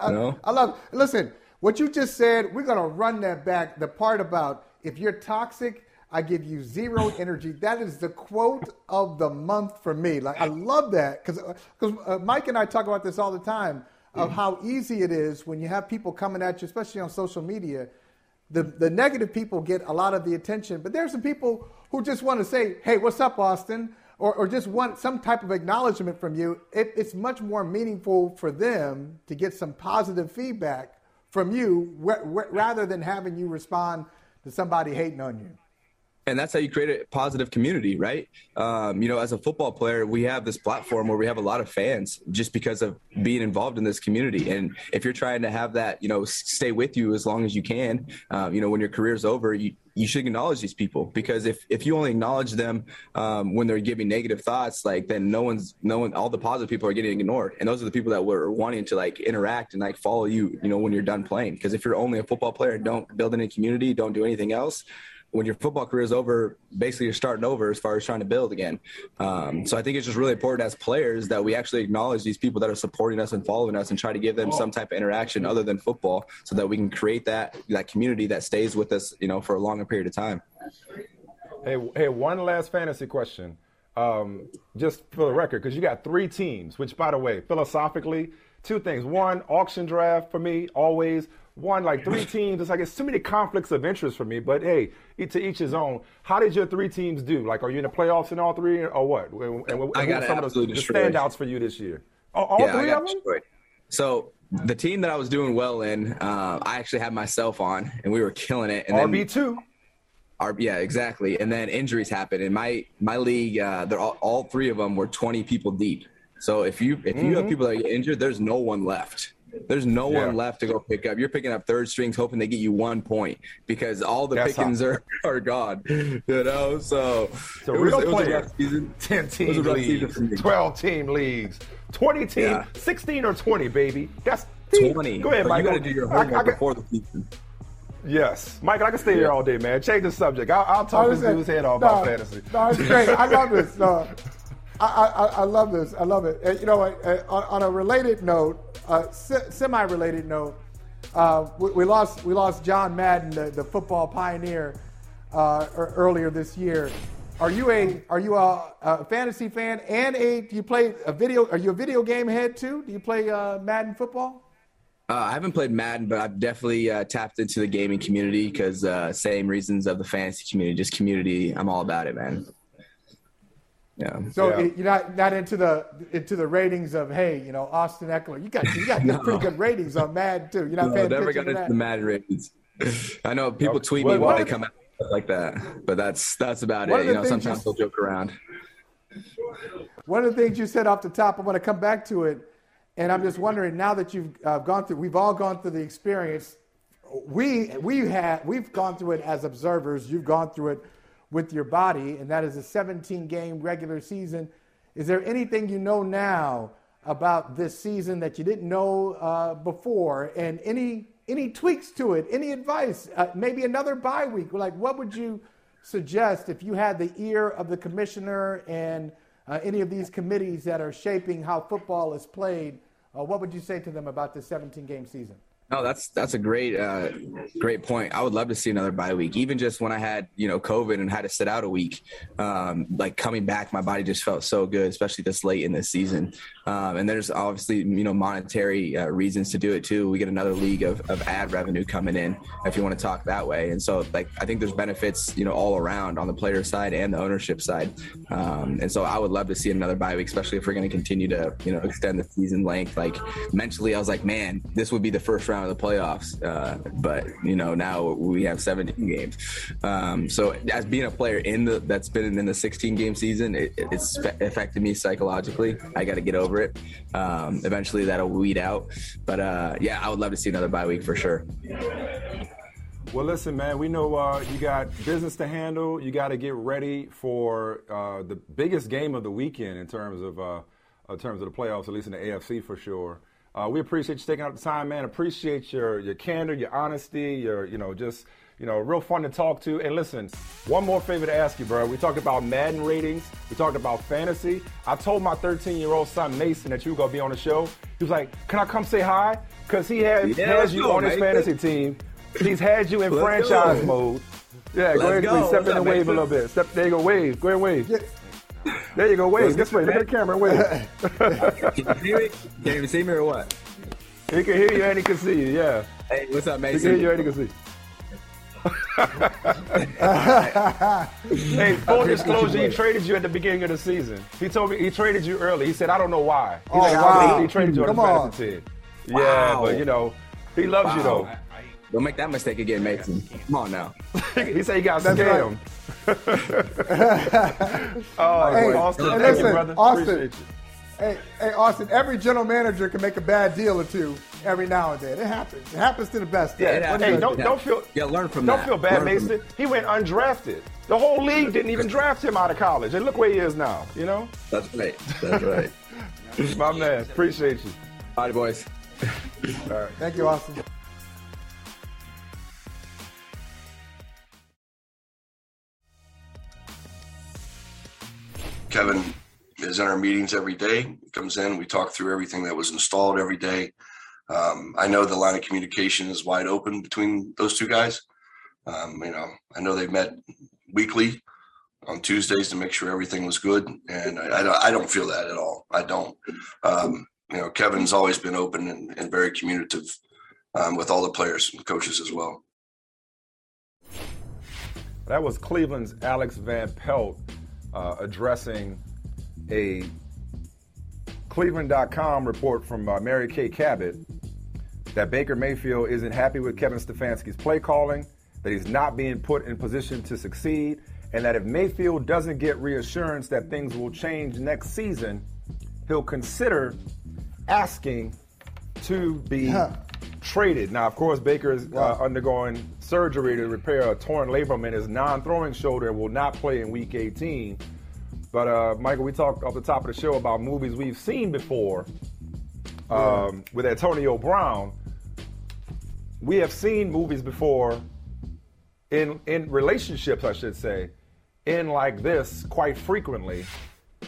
I. I love. Listen, what you just said. We're gonna run that back. The part about if you're toxic, I give you zero energy. That is the quote of the month for me. Like I love that because because uh, Mike and I talk about this all the time of how easy it is when you have people coming at you, especially on social media. The the negative people get a lot of the attention, but there's some people who just want to say, "Hey, what's up, Austin?" Or, or just want some type of acknowledgement from you. It, it's much more meaningful for them to get some positive feedback from you wh- wh- rather than having you respond to somebody hating on you and that's how you create a positive community, right? Um, you know, as a football player, we have this platform where we have a lot of fans just because of being involved in this community. And if you're trying to have that, you know, stay with you as long as you can, um, you know, when your career's over, you, you should acknowledge these people because if, if you only acknowledge them um, when they're giving negative thoughts, like then no one's no one all the positive people are getting ignored, and those are the people that were wanting to like interact and like follow you, you know, when you're done playing. Because if you're only a football player don't build any community, don't do anything else, when your football career is over, basically you're starting over as far as trying to build again. Um, so I think it's just really important as players that we actually acknowledge these people that are supporting us and following us and try to give them some type of interaction other than football so that we can create that, that community that stays with us, you know, for a longer period of time. Hey, hey, one last fantasy question. Um, just for the record, because you got three teams, which by the way, philosophically, two things. One, auction draft for me, always won like three teams. It's like it's too many conflicts of interest for me. But hey, to each his own. How did your three teams do? Like, are you in the playoffs in all three, or what? And, and, I got some of the, the standouts for you this year? All, all yeah, three of them. Destroyed. So the team that I was doing well in, uh, I actually had myself on, and we were killing it. And RB two. Our, yeah, exactly. And then injuries happened. In my my league, uh, they're all, all three of them were 20 people deep. So if you if you mm-hmm. have people that get injured, there's no one left. There's no yeah. one left to go pick up. You're picking up third strings, hoping they get you one point because all the That's pickings are, are gone. You know, so it's a real was, player. Ten team leagues, twelve team leagues, twenty team, yeah. sixteen or twenty, baby. That's twenty. Go ahead, Mike. You got to do your homework I, I, before the season. Yes, Mike, I can stay yeah. here all day, man. Change the subject. I'll, I'll talk oh, this dude's head off no, about fantasy. No, it's great. I love this. No, I, I, love this. I love it. You know, on, on, a related note, uh, se- semi-related note, uh, we, we, lost we lost John Madden, the, the football pioneer, uh, earlier this year. Are you a are you a, a, fantasy fan and a do you play a video? Are you a video game head too? Do you play Madden football? I haven't played Madden, but I've definitely tapped into the gaming community because same reasons of the fantasy community, just community. I'm all about it, man. Yeah. So yeah. you're not not into the into the ratings of hey, you know, Austin Ekeler. You got you got no. pretty good ratings on Madden too. You're not no, paying never got into that. the Madden ratings. I know people tweet me when they come out like that, but that's that's about it. You know, sometimes you, they'll joke around. One of the things you said off the top, I want to come back to it, and I'm just wondering now that you've uh, gone through, we've all gone through the experience. We we had we've gone through it as observers. You've gone through it with your body, and that is a 17 game regular season. Is there anything you know now about this season that you didn't know uh, before, and any any tweaks to it? Any advice? Uh, maybe another bye week. Like, what would you suggest if you had the ear of the commissioner and uh, any of these committees that are shaping how football is played? Uh, what would you say to them about this 17 game season? No, that's that's a great uh, great point. I would love to see another bye week. Even just when I had you know COVID and had to sit out a week, um, like coming back, my body just felt so good, especially this late in this season. Um, and there's obviously you know monetary uh, reasons to do it too. We get another league of, of ad revenue coming in if you want to talk that way. And so like I think there's benefits you know all around on the player side and the ownership side. Um, and so I would love to see another bye week, especially if we're going to continue to you know extend the season length. Like mentally, I was like, man, this would be the first round of the playoffs. Uh, but you know, now we have 17 games. Um, so as being a player in the that's been in the 16 game season, it, it's affected me psychologically. I got to get over it. Um, eventually, that'll weed out. But uh, yeah, I would love to see another bye week for sure. Well, listen, man, we know uh, you got business to handle. You got to get ready for uh, the biggest game of the weekend in terms of uh, in terms of the playoffs, at least in the AFC for sure. Uh, we appreciate you taking out the time, man. Appreciate your your candor, your honesty, your you know just you know real fun to talk to. And listen, one more favor to ask you, bro. We talked about Madden ratings. We talked about fantasy. I told my 13 year old son Mason that you were gonna be on the show. He was like, "Can I come say hi?" Because he has, Yeah, has you go, on his fantasy team. He's had you in Let's franchise go. mode. Yeah, go ahead, go. step What's in and up, wave a little bit. Step there you go, wave. Go ahead, and wave. Yeah. There you go, wave. Let's This get way, look at the camera and wave. Can you hear me? Can you even see me or what? he can hear you and he can see you. Yeah, Hey, what's up, he can hear Mason? you and he can see. hey, full disclosure, he traded you at the beginning of the season. He told me he traded you early. He said, I don't know why. He's Oh, like, wow. He, he traded you on Come the on. fantasy team. Yeah, but you know, he loves you though. Don't make that mistake again, Mason. Come on now. he said he got That's scammed. Oh, Hey, boy, Austin, and thank you, listen, brother. Austin, Appreciate you. Hey, hey, Austin, every general manager can make a bad deal or two every now and then. It happens. It happens to the best. Yeah, it hey, don't gonna don't feel Yeah, learn from don't that. feel bad, Learn Mason. He went undrafted. The whole league didn't even draft him out of college, and look where he is now. You know, That's right. That's right. my man. Appreciate you. All right, boys. All right. Thank you, Austin. Kevin is in our meetings every day. He comes in, we talk through everything that was installed every day. Um, I know the line of communication is wide open between those two guys. Um, you know, I know they've met weekly on Tuesdays to make sure everything was good, and I, I don't feel that at all. I don't. Um, you know, Kevin's always been open and, and very communicative um, with all the players and coaches as well. That was Cleveland's Alex Van Pelt uh, addressing a Cleveland.com report from uh, Mary Kay Cabot that Baker Mayfield isn't happy with Kevin Stefanski's play calling, that he's not being put in position to succeed, and that if Mayfield doesn't get reassurance that things will change next season, he'll consider asking to be traded. Now, of course, Baker is uh, undergoing surgery to repair a torn labrum in his non-throwing shoulder and will not play in Week 18. But uh, Michael, we talked off the top of the show about movies we've seen before um, with Antonio Brown. We have seen movies before in in relationships, I should say, in like this quite frequently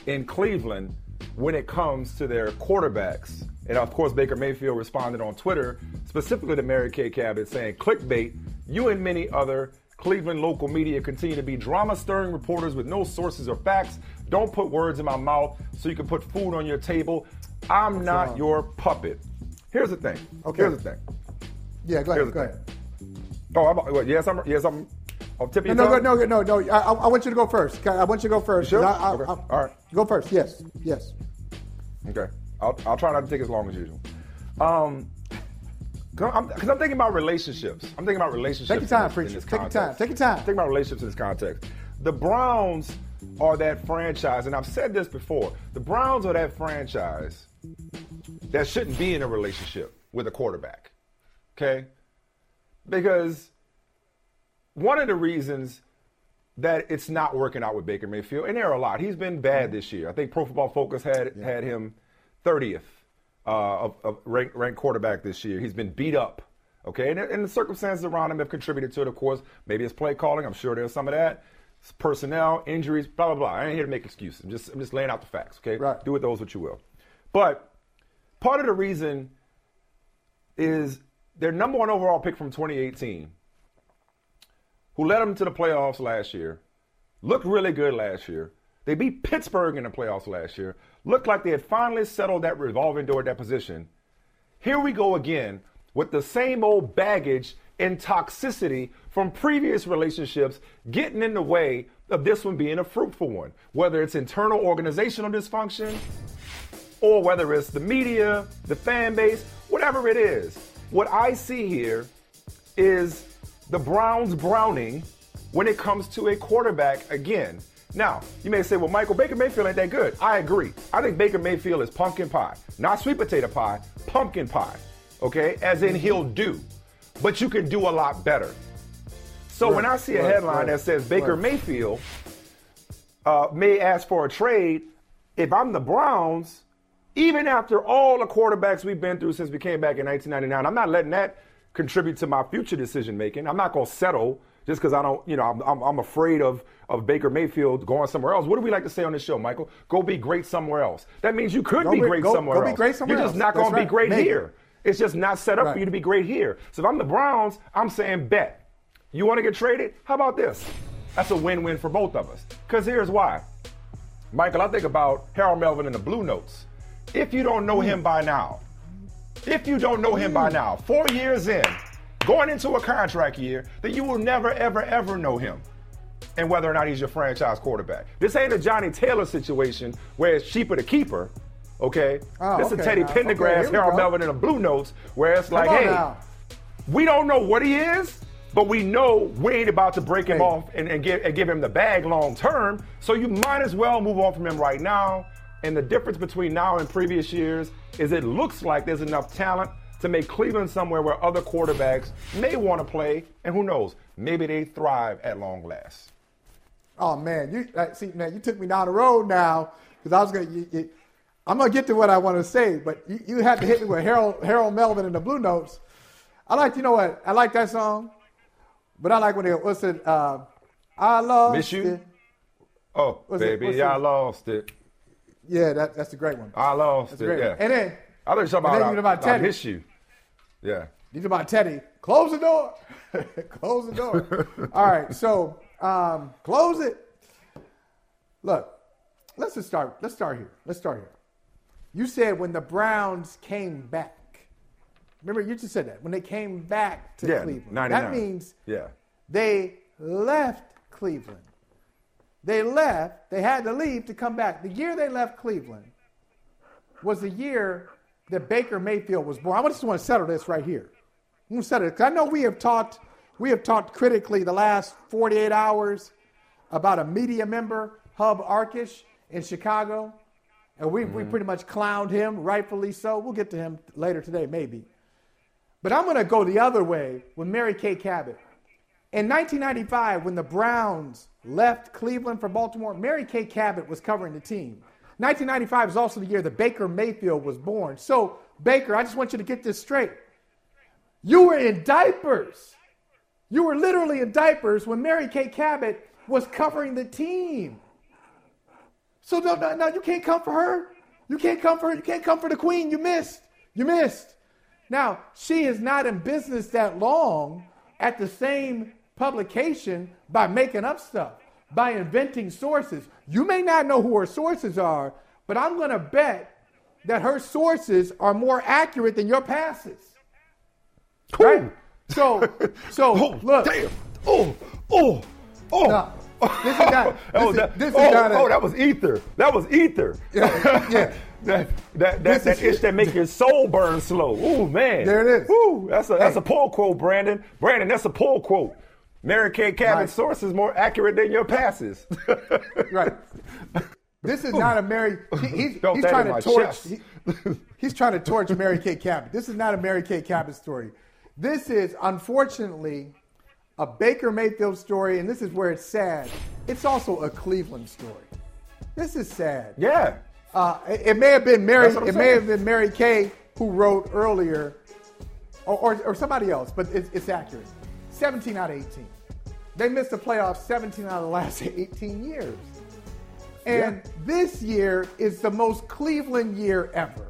in Cleveland when it comes to their quarterbacks. And of course, Baker Mayfield responded on Twitter, specifically to Mary Kay Cabot, saying, clickbait, you and many other Cleveland local media continue to be drama stirring reporters with no sources or facts. Don't put words in my mouth so you can put food on your table. I'm not wrong? your puppet. Here's the thing. Okay. Here's the thing. Yeah, go Here's ahead. the Go thing. ahead. Oh, I'm, uh, well, yes, I'm. Yes, I'm. I'll tip No, you. no, no, no, no, no. I, I want you to go first. I want you to go first. Sure? I, I, Okay. All right. Go first. Yes. Yes. Okay. I'll, I'll try not to take as long as usual. Um, because I'm, I'm thinking about relationships. I'm thinking about relationships. Take your time, in this- in preacher. this Take your time. Take your time. Think about relationships in this context. The Browns are that franchise, and I've said this before. The Browns are that franchise that shouldn't be in a relationship with a quarterback. Okay? Because one of the reasons that it's not working out with Baker Mayfield, and there are a lot. He's been bad this year. I think Pro Football Focus had had him 30th uh, of, of ranked, ranked quarterback this year. He's been beat up. Okay, and, and the circumstances around him have contributed to it. Of course, maybe it's play calling. I'm sure there's some of that. It's personnel, injuries, blah blah blah. I ain't here to make excuses. I'm just I'm just laying out the facts. Okay, Right. do with those what you will. But part of the reason is their number one overall pick from 2018, who led them to the playoffs last year, looked really good last year. They beat Pittsburgh in the playoffs last year. Looked like they had finally settled that revolving door at that position. Here we go again with the same old baggage and toxicity from previous relationships getting in the way of this one being a fruitful one. Whether it's internal organizational dysfunction or whether it's the media, the fan base, whatever it is. What I see here is the Browns browning when it comes to a quarterback again. Now, you may say, well, Michael, Baker Mayfield ain't that good. I agree. I think Baker Mayfield is pumpkin pie, not sweet potato pie, pumpkin pie, okay? As in he'll do. But you can do a lot better. So Right, when I see a right, headline right, that says Baker. Mayfield uh, may ask for a trade, if I'm the Browns, even after all the quarterbacks we've been through since we came back in 1999, I'm not letting that contribute to my future decision making. I'm not going to settle just because I don't, you know, I'm, I'm, I'm afraid of, of Baker Mayfield going somewhere else. What do we like to say on this show, Michael? Go be great somewhere else. That means you could Go be be- great go- somewhere go be else. great somewhere You're just not to be great Maybe. here. It's just not set up Right. for you to be great here. So if I'm the Browns, I'm saying bet. You want to get traded? How about this? That's a win-win for both of us. Because here's why. Michael, I think about Harold Melvin and the Blue Notes. If you don't know hmm. him by now, if you don't know him by hmm. now, four years in, going into a contract year, that you will never, ever, ever know him and whether or not he's your franchise quarterback. This ain't a Johnnie Taylor situation where it's cheaper to keep her. Okay, Oh, this is okay, Teddy now. Pendergrass, here we Harold. Melvin, and the Blue Notes, where it's like, Come hey, now. we don't know what he is, but we know we ain't about to break him Hey. off and, and, give, and give him the bag long term. So you might as well move on from him right now. And the difference between now and previous years is it looks like there's enough talent to make Cleveland somewhere where other quarterbacks may want to play. And who knows, maybe they thrive at long last. Oh man, you see, man, you took me down the road now because I was gonna. You, you, I'm gonna get to what I want to say, but you, you had to hit me with Harold Harold Melvin and the Blue Notes. I like, you know what? I like that song, but I like when it what's it? Uh, I lost Miss you? it. Oh, What's baby, what's I it? lost it. Yeah, that, that's a great one. I lost it. Yeah. one. And then I thought you were talking about, I, about I Teddy. miss you. Yeah. These are about Teddy. Close the door. close the door. All right, so um, close it. Look, let's just start. Let's start here. Let's start here. You said when the Browns came back. Remember, you just said that when they came back to Yeah, Cleveland. 99. That means Yeah. they left Cleveland. They left. They had to leave to come back. The year they left Cleveland was the year that Baker Mayfield was born. I just want to settle this right here. I'm going to settle it 'cause I know we have talked. We have talked critically the last 48 hours about a media member, Hub Arkush in Chicago, and we we pretty much clowned him, rightfully so. We'll get to him later today, maybe. But I'm going to go the other way with Mary Kay Cabot. In 1995, when the Browns left Cleveland for Baltimore, Mary Kay Cabot was covering the team. 1995 is also the year that Baker Mayfield was born. So, Baker, I just want you to get this straight. You were in diapers. You were literally in diapers when Mary Kay Cabot was covering the team. So, no, no, no, you can't come for her. You can't come for her. You can't come for the queen. You missed. You missed. Now, she is not in business that long at the same publication by making up stuff, by inventing sources. You may not know who her sources are, but I'm going to bet that her sources are more accurate than your passes. Right? So, so Oh, look. damn. Oh, oh, oh. This is not. oh, This is, that, this is oh, not a- oh, that was ether. That was ether. Yeah, yeah. that that that, that itch that make your soul burn slow. Ooh, man. There it is. Ooh, that's a that's Hey. a pull quote, Brandon. Brandon, that's a pull quote. Mary Kay Cabot's Right. source is more accurate than your passes. Right. This is not a Mary. He, he's he's trying to torch. he- he's trying to torch Mary Kay Cabot. This is not a Mary Kay Cabot story. This is unfortunately a Baker Mayfield story, and this is where it's sad. It's also a Cleveland story. This is sad. yeah. Uh, it, it may have been Mary. That's what I'm It may have been Mary Kay who wrote earlier, or, or, or somebody else, but it's, it's accurate. 17 out of 18. They missed the playoffs 17 out of the last 18 years. And this year is the most Cleveland year ever,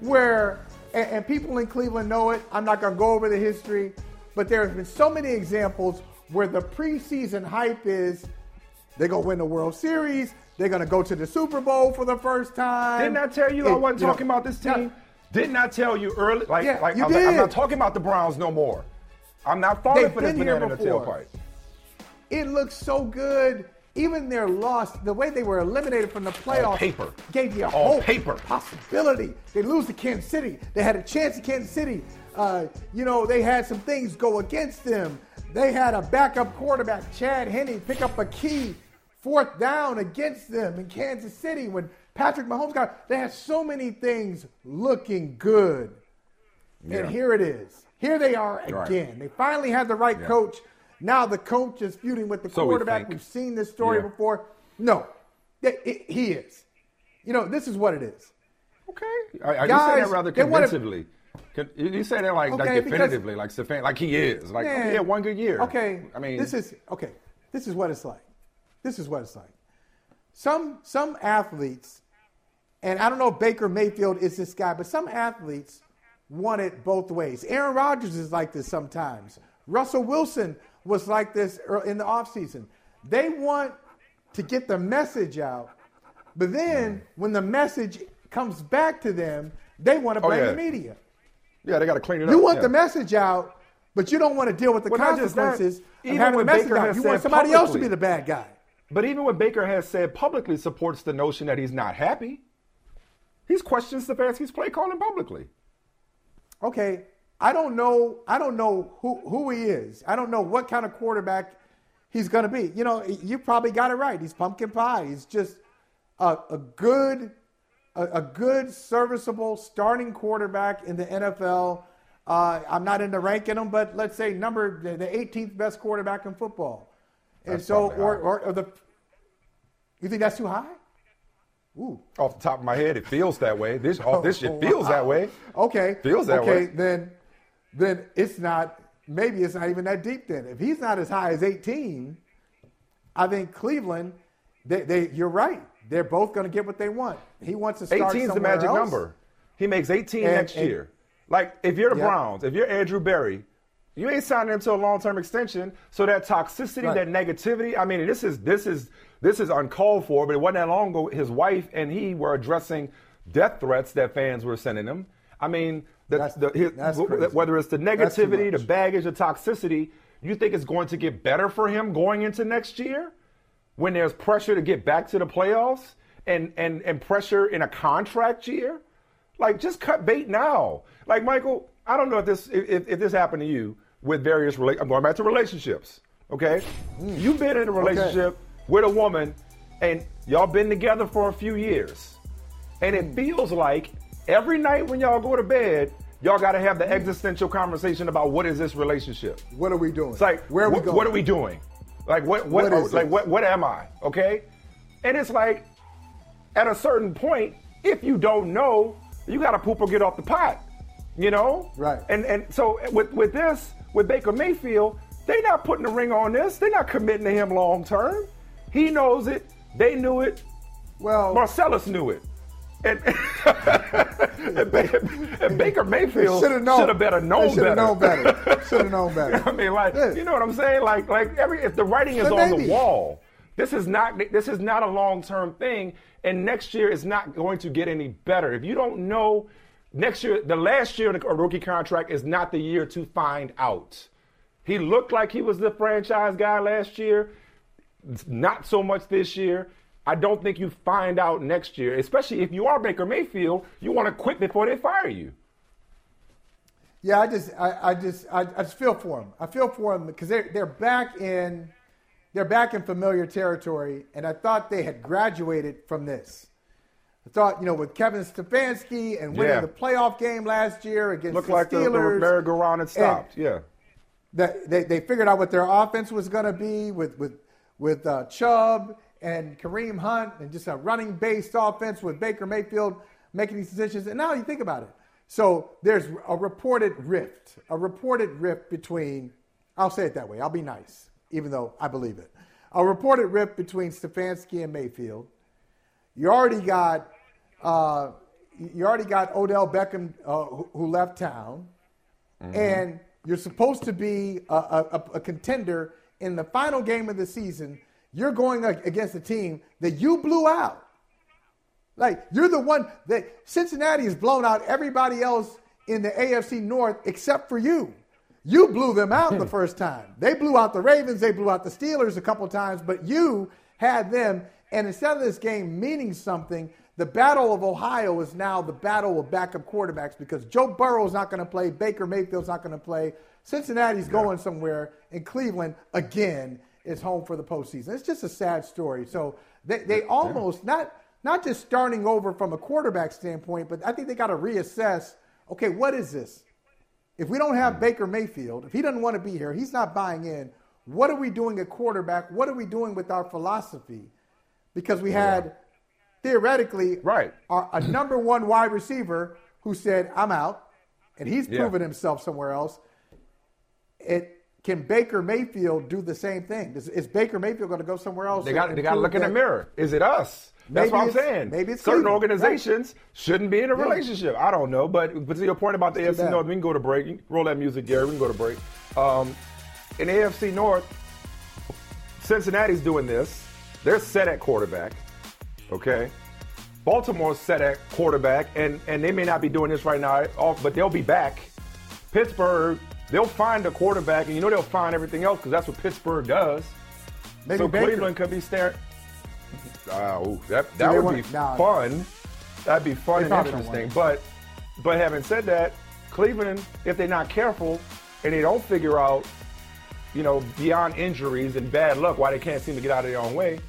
where and, and people in Cleveland know it. I'm not going to go over the history, but there have been so many examples where the preseason hype is they're going to win the World Series, they're going to go to the Super Bowl for the first time. Didn't I tell you It- I wasn't you know, talking about this team? yeah. Didn't I tell you early? Like, Yeah, like, you I was like, I'm not talking about the Browns no more. I'm not falling They've for this banana in the tailpipe. It looks so good. Even their loss, the way they were eliminated from the playoffs, paper. gave you a On hope, paper. possibility. They lose to Kansas City. They had a chance at Kansas City. Uh, you know, they had some things go against them. They had a backup quarterback, Chad Henne, pick up a key fourth down against them in Kansas City when Patrick Mahomes got. They had so many things looking good. Yeah. And here it is. Here they are Right. again. They finally have the right Yeah. coach. Now the coach is feuding with the So quarterback. think. We've seen this story Yeah. before. No, It- it- he is. You know, this is what it is. Okay. I, I, you say Guys, that rather wanna- convincingly. Con- You say that like, like Okay, because- definitively, like Stefan, like he is. Like, Man, okay, yeah, one good year. Okay. I mean, this is okay. This is what it's like. This is what it's like. Some some athletes, and I don't know if Baker Mayfield is this guy, but some athletes want it both ways. Aaron Rodgers is like this sometimes. Russell Wilson was like this in the offseason. They want to get the message out, but then mm. when the message comes back to them, they want to Oh, blame yeah. the media. yeah, they got to clean it up. You want yeah. the message out, but you don't want to deal with the Well, that, consequences of even having the message Baker out. You want somebody else to be the bad guy. But even when Baker has said publicly supports the notion that he's not happy. He's questioned Stefanski's play calling publicly. Okay, I don't know. I don't know who who he is. I don't know what kind of quarterback he's going to be. You know, you probably got it right. He's pumpkin pie. He's just a, a good, a, a good, serviceable starting quarterback in the NFL. Uh, I'm not into ranking him, but let's say number the the 18th best quarterback in football. And That's so, or, or, or the, you think that's too high? Ooh. Off the top of my head, it feels that way. This off this shit Oh, feels that way. Okay. Feels that okay, way. Okay, then then it's not maybe it's not even that deep then. If he's not as high as 18, I think Cleveland, they, they you're right. They're both going to get what they want. He wants to start 18 is the magic else. number. He makes 18 And- next and- year. Like if you're the. Browns, if you're Andrew Berry, you ain't signing him to a long-term extension. So that toxicity, Right. that negativity. I mean, this is this is this is uncalled for. But it wasn't that long ago. His wife and he were addressing death threats that fans were sending him. I mean, That's- the, his, that's whether it's the negativity, the baggage, the toxicity, you think it's going to get better for him going into next year? when there's pressure to get back to the playoffs and and and pressure in a contract year? Like just cut bait now. Like michael i don't know if this if, if this happened to you with various rela- i'm going back to relationships okay? Mm. You've been in a relationship with a woman and y'all been together for a few years. And it mm. feels like every night when y'all go to bed y'all got to have the existential conversation about what is this relationship What are we doing? it's like, where are we what, going? what are we doing? Like, what, what, like, what, what am I? Okay, and it's like, at a certain point, if you don't know, you got to poop or get off the pot. You know, Right. And and so with with this, with Baker Mayfield, they're not putting a ring on this. They're not committing to him long term. He knows it. They knew it. Well, Marcellus knew it. And, and, and Baker Mayfield should have known. better known should have better. known better. Should have known better. I mean, like, Yeah. you know what I'm saying? Like, like every if the writing is on maybe. the wall, this is not this is not a long term thing, and next year is not going to get any better. If you don't know, next year, the last year of a rookie contract is not the year to find out. He looked like he was the franchise guy last year. Not so much this year. I don't think you find out next year, especially if you are Baker Mayfield. You want to quit before they fire you. Yeah, I just, I, I just, I, I just feel for them. I feel for them because they're they're back in, they're back in familiar territory, and I thought they had graduated from this. I thought, you know, with Kevin Stefanski and winning Yeah. the playoff game last year against Looked the like the, the merry-go-round had stopped. yeah. that they, they figured out what their offense was going to be with with with uh, Chubb and Kareem Hunt and just a running based offense with Baker Mayfield making these decisions. And now you think about it. So there's a reported rift, a reported rift between. I'll say it that way. I'll be nice, even though I believe it. A reported rift between Stefanski and Mayfield. You already got uh, you already got Odell Beckham uh, who, left town, mm-hmm. and you're supposed to be a, a, a, contender in the final game of the season. You're going against a team that you blew out. Like you're the one that Cincinnati has blown out everybody else in the AFC North except for you. You blew them out the hmm. first time. They blew out the Ravens, they blew out the Steelers a couple times, but you had them. And instead of this game meaning something, the Battle of Ohio is now the battle of backup quarterbacks because Joe Burrow is not going to play, Baker Mayfield's not going to play, Cincinnati's yeah. going somewhere, and Cleveland again is home for the postseason. It's just a sad story. So they, they almost not not just starting over from a quarterback standpoint, but I think they got to reassess. Okay, what is this? If we don't have hmm. Baker Mayfield, if he doesn't want to be here, he's not buying in. What are we doing at quarterback? What are we doing with our philosophy? Because we had. Yeah theoretically, right, are a number one wide receiver who said, "I'm out," and he's yeah. proven himself somewhere else. It can Baker Mayfield do the same thing? Is, is Baker Mayfield going to go somewhere else? They got they got to look in the mirror. Is it us? That's what I'm saying. Maybe it's certain Cleveland. organizations right. shouldn't be in a yeah. relationship. I don't know, but but to your point about the AFC North, we can go to break. Roll that music, Gary. We can go to break. Um, in AFC North, Cincinnati's doing this. They're set at quarterback. Okay. Baltimore's set at quarterback, and, and they may not be doing this right now, but they'll be back. Pittsburgh, they'll find a quarterback, and you know they'll find everything else because that's what Pittsburgh does. Maybe so Baker. Cleveland could be staring. Oh, that that would be fun. That'd be fun and interesting. But but having said that, Cleveland, if they're not careful and they don't figure out, you know, beyond injuries and bad luck why they can't seem to get out of their own way,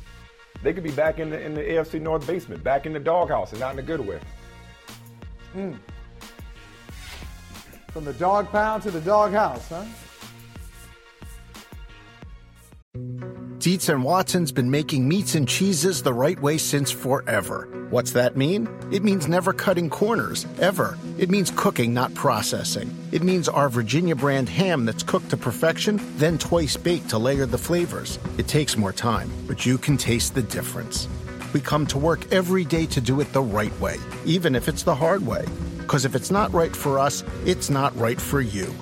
they could be back in the in the AFC North basement, back in the doghouse, and not in a good way. Mm. From the dog pound to the doghouse, huh? Dietz and Watson's been making meats and cheeses the right way since forever. What's that mean? It means never cutting corners, ever. It means cooking, not processing. It means our Virginia brand ham that's cooked to perfection, then twice baked to layer the flavors. It takes more time, but you can taste the difference. We come to work every day to do it the right way, even if it's the hard way. Because if it's not right for us, it's not right for you.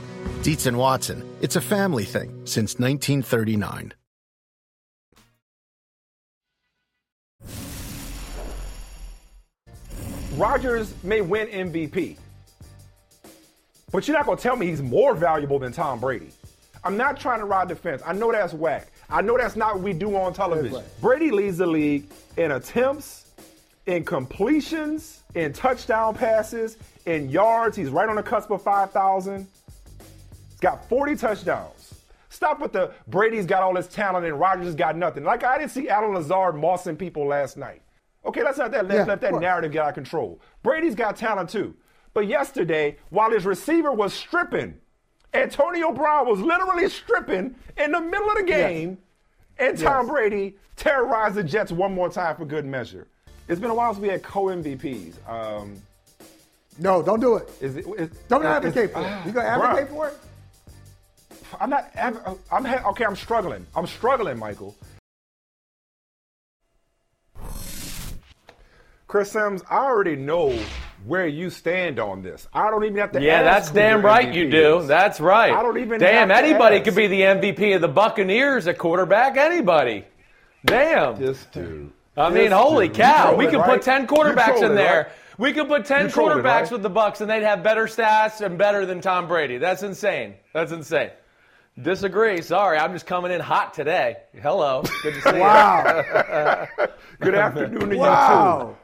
Dietz and Watson, it's a family thing since 1939. Rodgers may win MVP, but you're not going to tell me he's more valuable than Tom Brady. I'm not trying to ride the fence. I know that's whack. I know that's not what we do on television. Brady leads the league in attempts, in completions, in touchdown passes, in yards. He's right on the cusp of 5,000. He's got 40 touchdowns. Stop with the Brady's got all this talent and Rodgers got nothing. Like I didn't see Allen Lazard mossing people last night. Okay, let's not that let's yeah, let that narrative get out of control. Brady's got talent too. But yesterday, while his receiver was stripping, Antonio Brown was literally stripping in the middle of the game, yes. and Tom yes. Brady terrorized the Jets one more time for good measure. It's been a while since we had co MVPs. Um, no, don't do it. Is it is, don't advocate for it. Ah, you gonna advocate for it? I'm not. Uh, I'm okay. I'm struggling. I'm struggling, Michael. Chris Sims, I already know where you stand on this. I don't even have to. Yeah, that's damn right MVP you do. Is. That's right. I don't even. Damn, anybody could be the MVP of the Buccaneers at quarterback. Anybody. Damn. Just do. I mean, holy cow! We can right? put ten quarterbacks in there. Right? We could put ten quarterbacks right? with the Bucs, and they'd have better stats and better than Tom Brady. That's insane. That's insane. Disagree. Sorry, I'm just coming in hot today. Hello. Good to see wow. you. Good afternoon to wow. you too.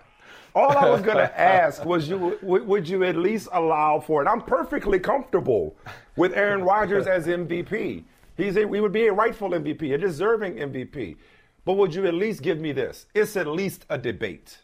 All I was going to ask was, you would you at least allow for it? I'm perfectly comfortable with Aaron Rodgers as MVP. He's a, we would be a rightful MVP, a deserving MVP. But would you at least give me this? It's at least a debate.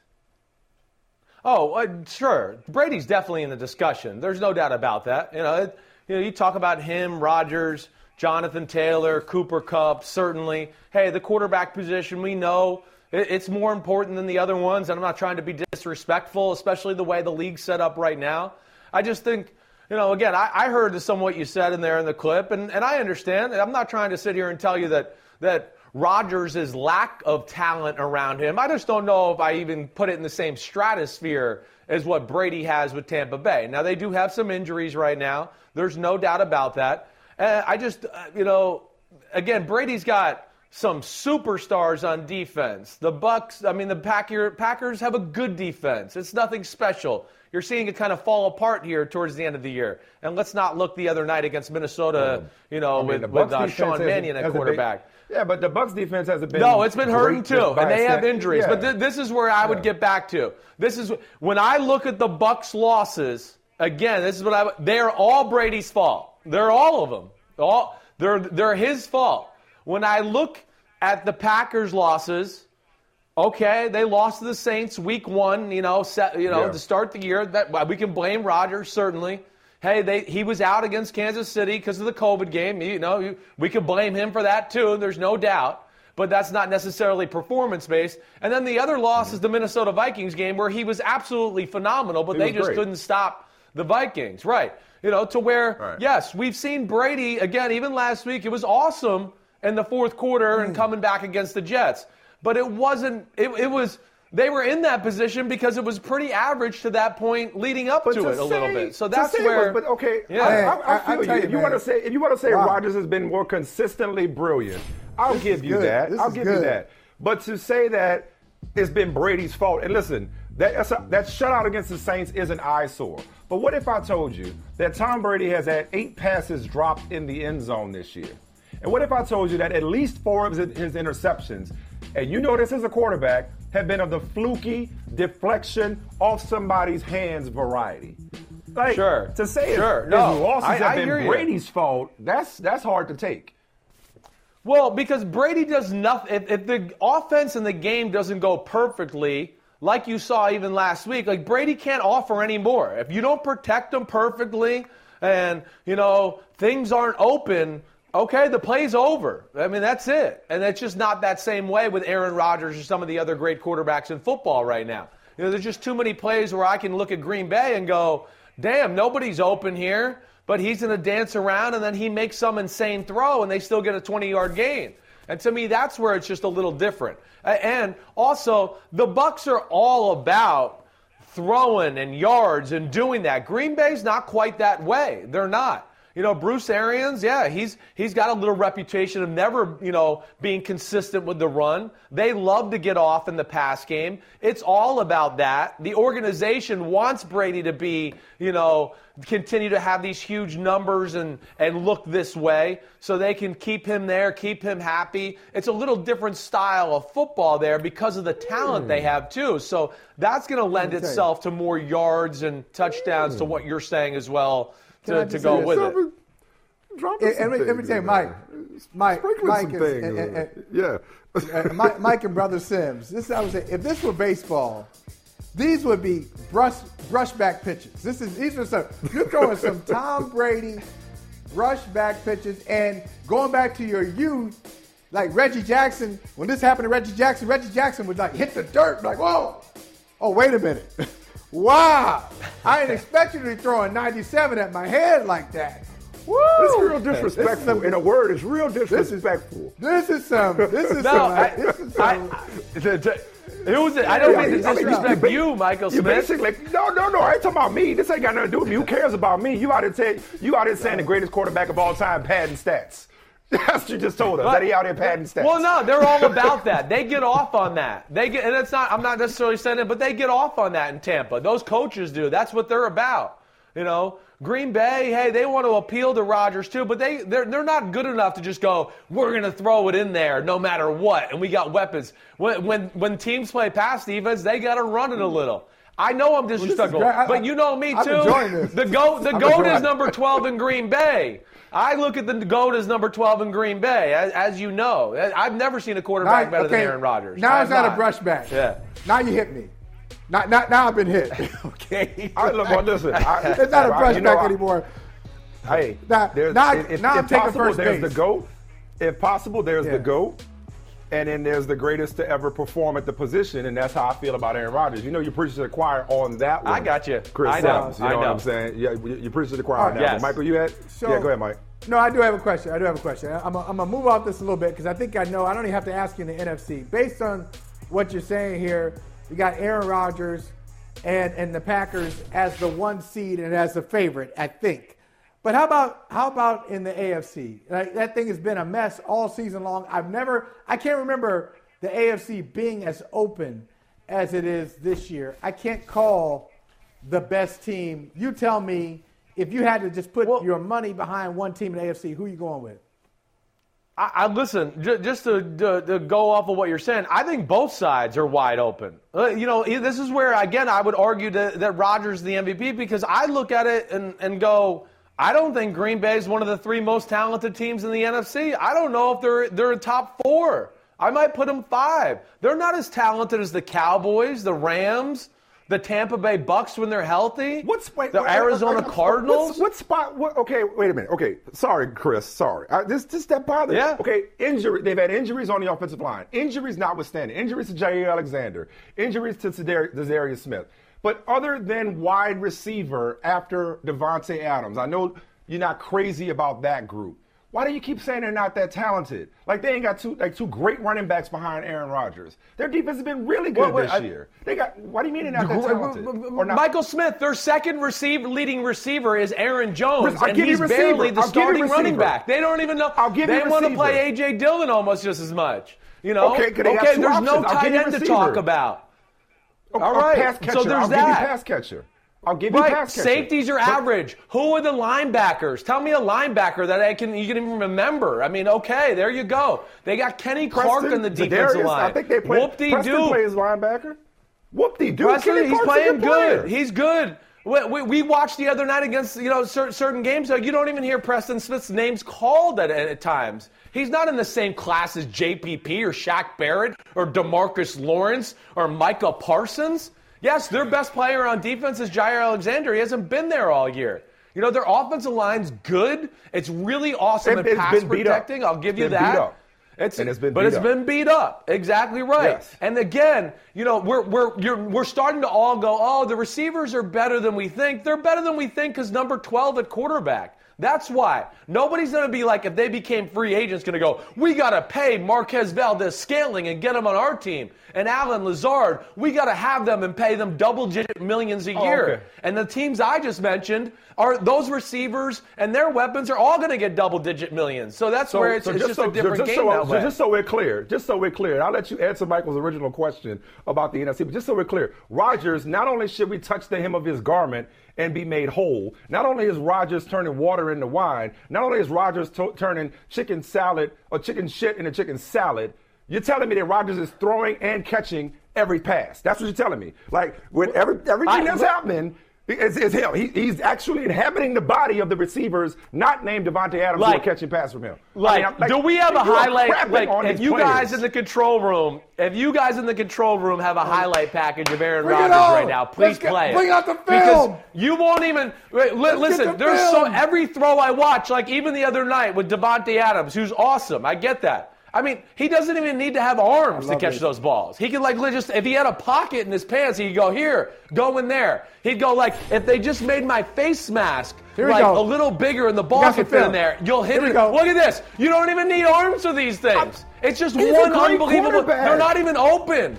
Oh, uh, sure. Brady's definitely in the discussion. There's no doubt about that. You know, it, you know, you talk about him, Rodgers, Jonathan Taylor, Cooper Kupp, certainly. Hey, the quarterback position, we know it's more important than the other ones, and I'm not trying to be disrespectful, especially the way the league's set up right now. I just think you know, again, I, I heard some what you said in there in the clip, and, and I understand. I'm not trying to sit here and tell you that that Rodgers' lack of talent around him. I just don't know if I even put it in the same stratosphere as what Brady has with Tampa Bay. Now they do have some injuries right now. There's no doubt about that. And I just, uh, you know, again, Brady's got some superstars on defense. The Bucs, I mean, the Packer, Packers have a good defense. It's nothing special. You're seeing it kind of fall apart here towards the end of the year. And let's not look the other night against Minnesota, you know, I mean, with, with uh, Sean Mannion at quarterback. yeah, but the Bucs defense hasn't been. No, it's been hurting too, and they have injuries. Yeah. But th- this is where I would get back to. This is when I look at the Bucs' losses. Again, this is what I. They are all Brady's fault. They're all of them. All they're they're his fault. When I look at the Packers' losses, okay, they lost to the Saints week one. You know, set, you know Yeah. to start the year. That we can blame Rodgers certainly. Hey, they, he was out against Kansas City because of the COVID game. You know, you, we could blame him for that too. There's no doubt. But that's not necessarily performance based. And then the other loss is the Minnesota Vikings game where he was absolutely phenomenal, but He they just great. couldn't stop the Vikings. Right. You know, to where, Right. yes, we've seen Brady, again, even last week, it was awesome in the fourth quarter Mm. and coming back against the Jets. But it wasn't, it, it was, they were in that position because it was pretty average to that point leading up But to, it a little bit. So that's say it where. was- but okay, Yeah. I, Hey, I, I I- I feel you. you, If you want to say, if you want to say Wow. Rodgers has been more consistently brilliant, I'll This give you good. that. This I'll is give you that. But to say that it's been Brady's fault, and listen, that that's a, that shutout against the Saints is an eyesore. But what if I told you that Tom Brady has had eight passes dropped in the end zone this year? And what if I told you that at least four of his, his interceptions, and you know this as a quarterback, have been of the fluky deflection off somebody's hands variety? Like, Sure. To say Sure. his, No, losses I- have I been. Brady's fault, that's that's hard to take. Well, because Brady does nothing. If, if the offense in the game doesn't go perfectly, like you saw even last week, like Brady can't offer any more. If you don't protect him perfectly, and you know things aren't open, okay, the play's over. I mean that's it. And it's just not that same way with Aaron Rodgers or some of the other great quarterbacks in football right now. You know, there's just too many plays where I can look at Green Bay and go, "Damn, nobody's open here." but he's going to dance around and then he makes some insane throw and they still get a 20 yard gain. And to me, that's where it's just a little different. And also, the Bucs are all about throwing and yards and doing that. Green Bay's not quite that way. They're not. You know, Bruce Arians, yeah, he's he's got a little reputation of never, you know, being consistent with the run. They love to get off in the pass game. It's all about that. The organization wants Brady to be, you know, continue to have these huge numbers and and look this way so they can keep him there, keep him happy. It's a little different style of football there because of the talent they have too. So that's going to lend you. itself to more yards and touchdowns to what you're saying as well to, to go say with this? it. Dropping And, and let me- tell you, Mike, Mike, Sprinkling Mike, some is, and, and, and, yeah. Eh, uh, Mike, Mike and brother Sims. This I was saying. If this were baseball, these would be brush brushback pitches. This is these are some. You're throwing some Tom Brady brushback pitches, and going back to your youth, like Reggie Jackson. When this happened to Reggie Jackson, Reggie Jackson would like hit the dirt, like whoa. Oh wait a minute. Wow, I didn't expect you to be throwing 97 at my head like that. Woo! Real This is disrespectful. some- In a word, it's real this is disrespectful. this is some. This is No, some. I, this is some. I- it was, I don't mean to I mean, disrespect you, Michael You Smith. basically no, no, no. I ain't talking about me. This ain't got nothing to do with me. Who cares about me? You out here say you out here saying the greatest quarterback of all time, padding stats. That's what you just told us. That he out here padding stats. Well, no, they're all about that. They get off on that. They get, and it's not. I'm not necessarily saying it, but they get off on that in Tampa. Those coaches do. That's what they're about. You know, Green Bay. Hey, they want to appeal to Rodgers too, but they they're they're not good enough to just go. We're going to throw it in there no matter what, and we got weapons. When when when teams play pass defense, they got to run it a little. I know I'm is disrespectful. I- but you know me too. The goat, the I'm goat enjoying is number 12 in Green Bay. I look at the goat as number 12 in Green Bay, as, as you know. I've never seen a quarterback Now- better than Aaron Rodgers. Now it's have not a brushback. Yeah. Now you hit me. Now, now, now I've been hit. okay. I, look, well, listen. I, it's not a brushback you know, anymore. Hey, Now- there's, now- if, now I'm taking first there's base. the goat. If possible, there's Yeah. the goat. And then there's the greatest to ever perform at the position, and that's how I feel about Aaron Rodgers. You know, you're preaching to the choir on that one. I got you. Chris I know. Sims, you know, I what know. I'm saying? Yeah, you- you're preaching to the choir All on right. that Yes. one. Michael, you had? So- yeah, go ahead, Mike. No, I do have a question. I do have a question. I'm going to move off this a little bit because I think I know. I don't even have to ask you in the NFC. Based on what you're saying here, you got Aaron Rodgers and, and the Packers as the one seed and as the favorite, I think. But how about how about in the AFC? Like, that thing has been a mess all season long. I've never, I can't remember the AFC being as open as it is this year. I can't call the best team. You tell me if you had to just put your money behind one team in the AFC, who are you going with? I, I listen j- just to, to, to go off of what you're saying. I think both sides are wide open. Uh, you know, this is where again I would argue that, that Rodgers is the MVP because I look at it and, and go, I don't think Green Bay is one of the three most talented teams in the NFC. I don't know if they're they're top four. I might put them five. They're not as talented as the Cowboys, the Rams, the Tampa Bay Bucs when they're healthy. What's wait, the wait, Arizona wait, Cardinals? What spot? What, okay, wait a minute. Okay, sorry, Chris. Sorry. I, this this that bothers. Yeah. Okay, injury. They've had injuries on the offensive line. Injuries notwithstanding. Injuries to Jaire Alexander. Injuries to Zadar- Za'Darius Smith. But other than wide receiver after Davante Adams, I know you're not crazy about that group. Why do you keep saying they're not that talented? Like they ain't got two like two great running backs behind Aaron Rodgers. Their defense has been really good Well, wait, this I- year. They got. What do you mean they're not that talented? Not? Michael Smith, their second receiver, leading receiver is Aaron Jones, I'll and give you he's receiver. barely the I'll starting running back. They don't even know. I'll give they want to play AJ Dillon almost just as much. You know? Okay, 'cause they got two there's no options. I'll tight end to talk about. All a right, pass catcher. so there's I'll that. give you pass catcher. I'll give you Right, pass catcher. safeties are But- average. Who are the linebackers? Tell me a linebacker that I can you can even remember. I mean, okay, there you go. They got Kenny Clark Preston, on the defensive Za'Darius, line. I think they play. Whoop-de-doo. Preston plays linebacker. Whoop-de-doo. Presley, Kenny he's Clark's playing good. He's good. We, we, we watched the other night against you know cer- certain games. So you don't even hear Preston Smith's names called at, at times. He's not in the same class as JPP or Shaq Barrett or DeMarcus Lawrence or Micah Parsons. Yes, their best player on defense is Jaire Alexander. He hasn't been there all year. You know their offensive line's good. It's really awesome It- at it's pass been beat up. protecting. I'll give It's you been beat that. up. It's, And it's been but it's up. been beat up. Exactly right. Yes. And again, you know, we're we're you're, we're starting to all go, oh, the receivers are better than we think. They're better than we think because number 12 at quarterback. That's why nobody's going to be like if they became free agents, going to go, we got to pay Marquez Valdes-Scantling and get him on our team, and Allen Lazard, we got to have them and pay them double-digit millions a Oh, year. okay. And the teams I just mentioned are those receivers and their weapons are all going to get double-digit millions. So that's where it's, it's just, a different just game so, so just so we're clear, just so we're clear, and I'll let you answer Michael's original question about the NFC, but just so we're clear, Rodgers, not only should we touch the hem of his garment and be made whole, not only is Rodgers turning water into wine, not only is Rodgers to- turning chicken salad or chicken shit into chicken salad, you're telling me that Rodgers is throwing and catching every pass. That's what you're telling me. Like, with every, everything I- that's but- happening, it's, it's him. He, he's actually inhabiting the body of the receivers, not named Davante Adams, who are catching passes from him. I Like, mean, I'm- do we have a highlight? Like, on if you guys in the control room, if you guys in the control room have a highlight package of Aaron Rodgers right now, please get- play it. bring out the film. Because you won't even wait, li- listen. the There's so every throw I watch, like even the other night with Davante Adams, who's awesome. I get that. I mean, he doesn't even need to have arms to catch this. those balls. He could like just if he had a pocket in his pants, he could go here, go in there. He'd go like if they just made my face mask Here like a little bigger and the ball could fit in there, you'll hit Here it. Look at this. You don't even need arms for these things. It's just one unbelievable. They're not even open.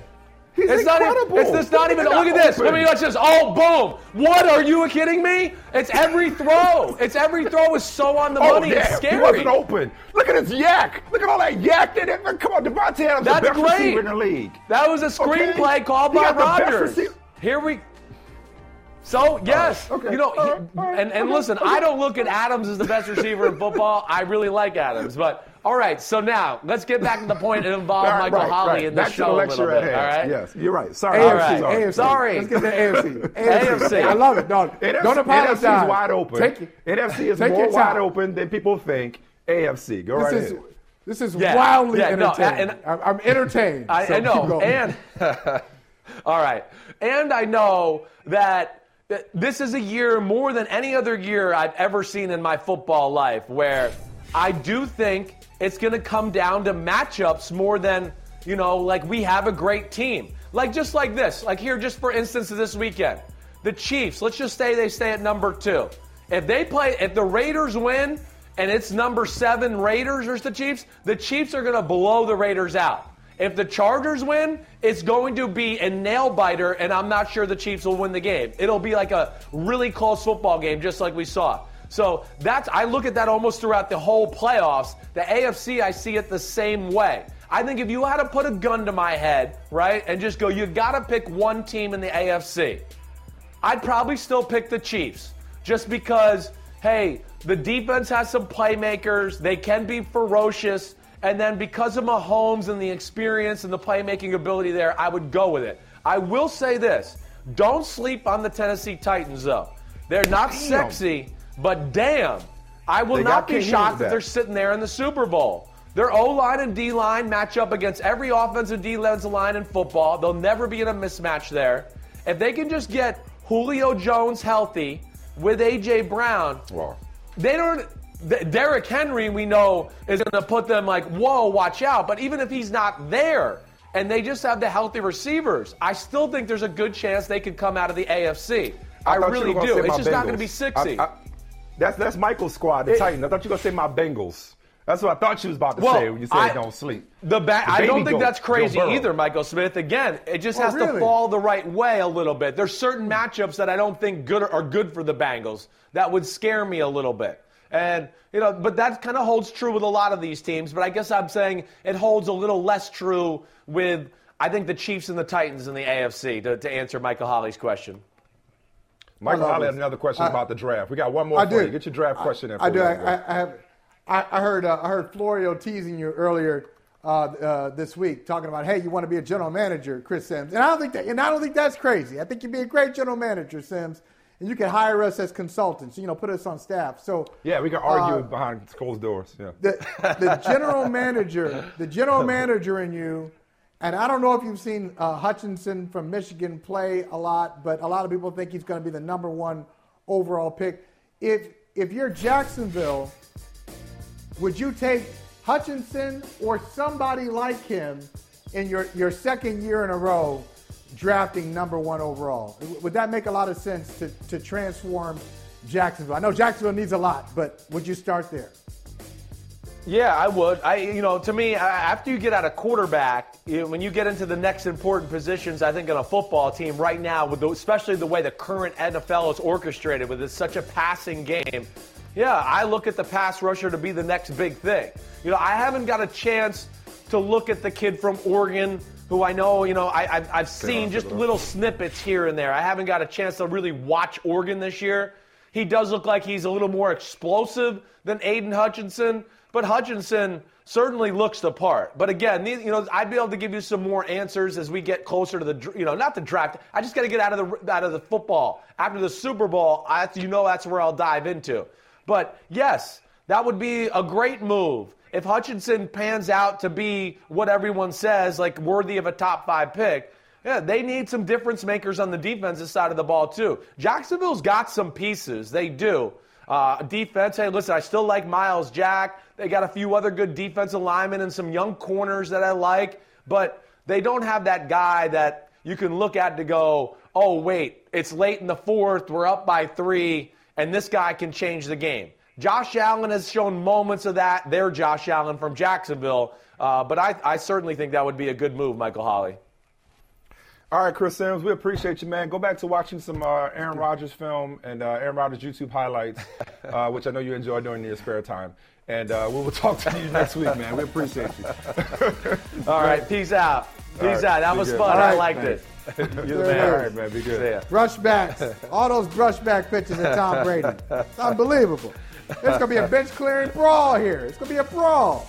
He's it's not incredible. even. It's, it's not even. Look at this. Let me watch this. Oh, boom! What are you kidding me? It's every throw. It's every throw is so on the Oh, money. yeah, It's he wasn't open. Look at his YAC. Look at all that YAC. That, that- come on, Davante Adams, That's the best great. receiver in the league. That was a screenplay Okay. called He by Rodgers. Here we. So yes, okay. you know, All he- right, and and okay, listen. I don't look at Adams as the best receiver in football. I really like Adams, but all right. So now let's get back to the point and involve All right, Michael right, Holley right. in the show the a little bit. All right. Yes, you're right. Sorry. AFC, All right. AFC. Sorry. Let's get to AFC. AFC. I love it. No, NFC, don't apologize. NFC is wide open. Take it. NFC is take more wide open than people think. AFC. Go This right is ahead. this is Yeah, wildly yeah, entertaining. and- I'm, I'm entertained. I, so I keep know, going. and all right, and I know that that this is a year more than any other year I've ever seen in my football life, where I do think it's going to come down to matchups more than you know, like we have a great team. Like just like this, like here, just for instance, this weekend, the Chiefs. Let's just say they stay at number two. If they play, if the Raiders win and it's number seven Raiders versus the Chiefs, the Chiefs are going to blow the Raiders out. If the Chargers win, it's going to be a nail biter, and I'm not sure the Chiefs will win the game. It'll be like a really close football game, just like we saw. So that's I look at that almost throughout the whole playoffs. The AFC, I see it the same way. I think if you had to put a gun to my head, right, and just go, you got to pick one team in the AFC, I'd probably still pick the Chiefs just because, hey, the defense has some playmakers, they can be ferocious, and then because of Mahomes and the experience and the playmaking ability there, I would go with it. I will say this don't sleep on the Tennessee Titans, though. They're not Damn. sexy, but damn, I will They not be shocked if they're sitting there in the Super Bowl. Their O line and D line match up against every offensive defensive line in football. They'll never be in a mismatch there. If they can just get Julio Jones healthy with AJ Brown, Wow. they don't. Derrick Henry, we know, is going to put them like, whoa, watch out. But even if he's not there, and they just have the healthy receivers, I still think there's a good chance they could come out of the AFC. I, you really do. It's just not going to be Bengals. sexy. I- I- that's that's Michael's squad, the It- Titans. I thought you were gonna say my Bengals. That's what I thought you was about to Well, say when you said I- don't sleep. The ba- The I don't think that's crazy either, Michael Smith. Again, it just Oh, has to fall the right way a little bit. There's certain matchups that I don't think good are good for the Bengals that would scare me a little bit. And you know, but that kind of holds true with a lot of these teams. But I guess I'm saying it holds a little less true with I think the Chiefs and the Titans in the AFC. To, to answer Michael Holley's question. Michael I love Holley had another question I- about the draft. We got one more I for do. you. Get your draft question in. I for do. I. I, I have. I, I heard. Uh, I heard Florio teasing you earlier uh, uh, this week, talking about, hey, you want to be a general manager, Chris Sims, and I don't think that. And I don't think that's crazy. I think you'd be a great general manager, Sims, and you can hire us as consultants. You know, put us on staff. So yeah, we can argue uh, behind closed doors. Yeah. the the general manager, the general manager in you, and I don't know if you've seen uh, Hutchinson from Michigan play a lot, but a lot of people think he's going to be the number one overall pick. If if you're Jacksonville, would you take Hutchinson or somebody like him in your, your second year in a row drafting number one overall? Would that make a lot of sense to, to transform Jacksonville? I know Jacksonville needs a lot, but would you start there? Yeah, I would. I, you know, to me, after you get out of quarterback, you know, when you get into the next important positions, I think on a football team right now, with the, especially the way the current NFL is orchestrated, with it's such a passing game. Yeah, I look at the pass rusher to be the next big thing. You know, I haven't got a chance to look at the kid from Oregon, who I know, you know, I, I've, I've seen just little snippets here and there. I haven't got a chance to really watch Oregon this year. He does look like he's a little more explosive than Aidan Hutchinson, but Hutchinson certainly looks the part. But again, these- you know, I'd be able to give you some more answers as we get closer to the, you know, not the draft. I just got to get out of the out of the football after the Super Bowl. I, you know, that's where I'll dive into. But yes, that would be a great move if Hutchinson pans out to be what everyone says, like worthy of a top five pick. Yeah, they need some difference makers on the defensive side of the ball too. Jacksonville's got some pieces, they do. Uh, defense, hey, listen, I still like Myles Jack. They got a few other good defensive linemen and some young corners that I like, but they don't have that guy that you can look at to go, oh, wait, it's late in the fourth, we're up by three, and this guy can change the game. Josh Allen has shown moments of that. They're Josh Allen from Jacksonville, uh, but I, I certainly think that would be a good move, Michael Holley. All right, Chris Sims, we appreciate you, man. Go back to watching some uh, Aaron Rodgers film and uh, Aaron Rodgers YouTube highlights, uh, which I know you enjoy doing in your spare time. And uh, we will talk to you next week, man. We appreciate you. All right, peace out. Peace All right, out. That was good. fun. All I liked man. it. You're the man. All right, man. Be good. See ya. Brushbacks, all those brushback pitches of Tom Brady. It's unbelievable. It's going to be a bench clearing brawl here. It's going to be a brawl.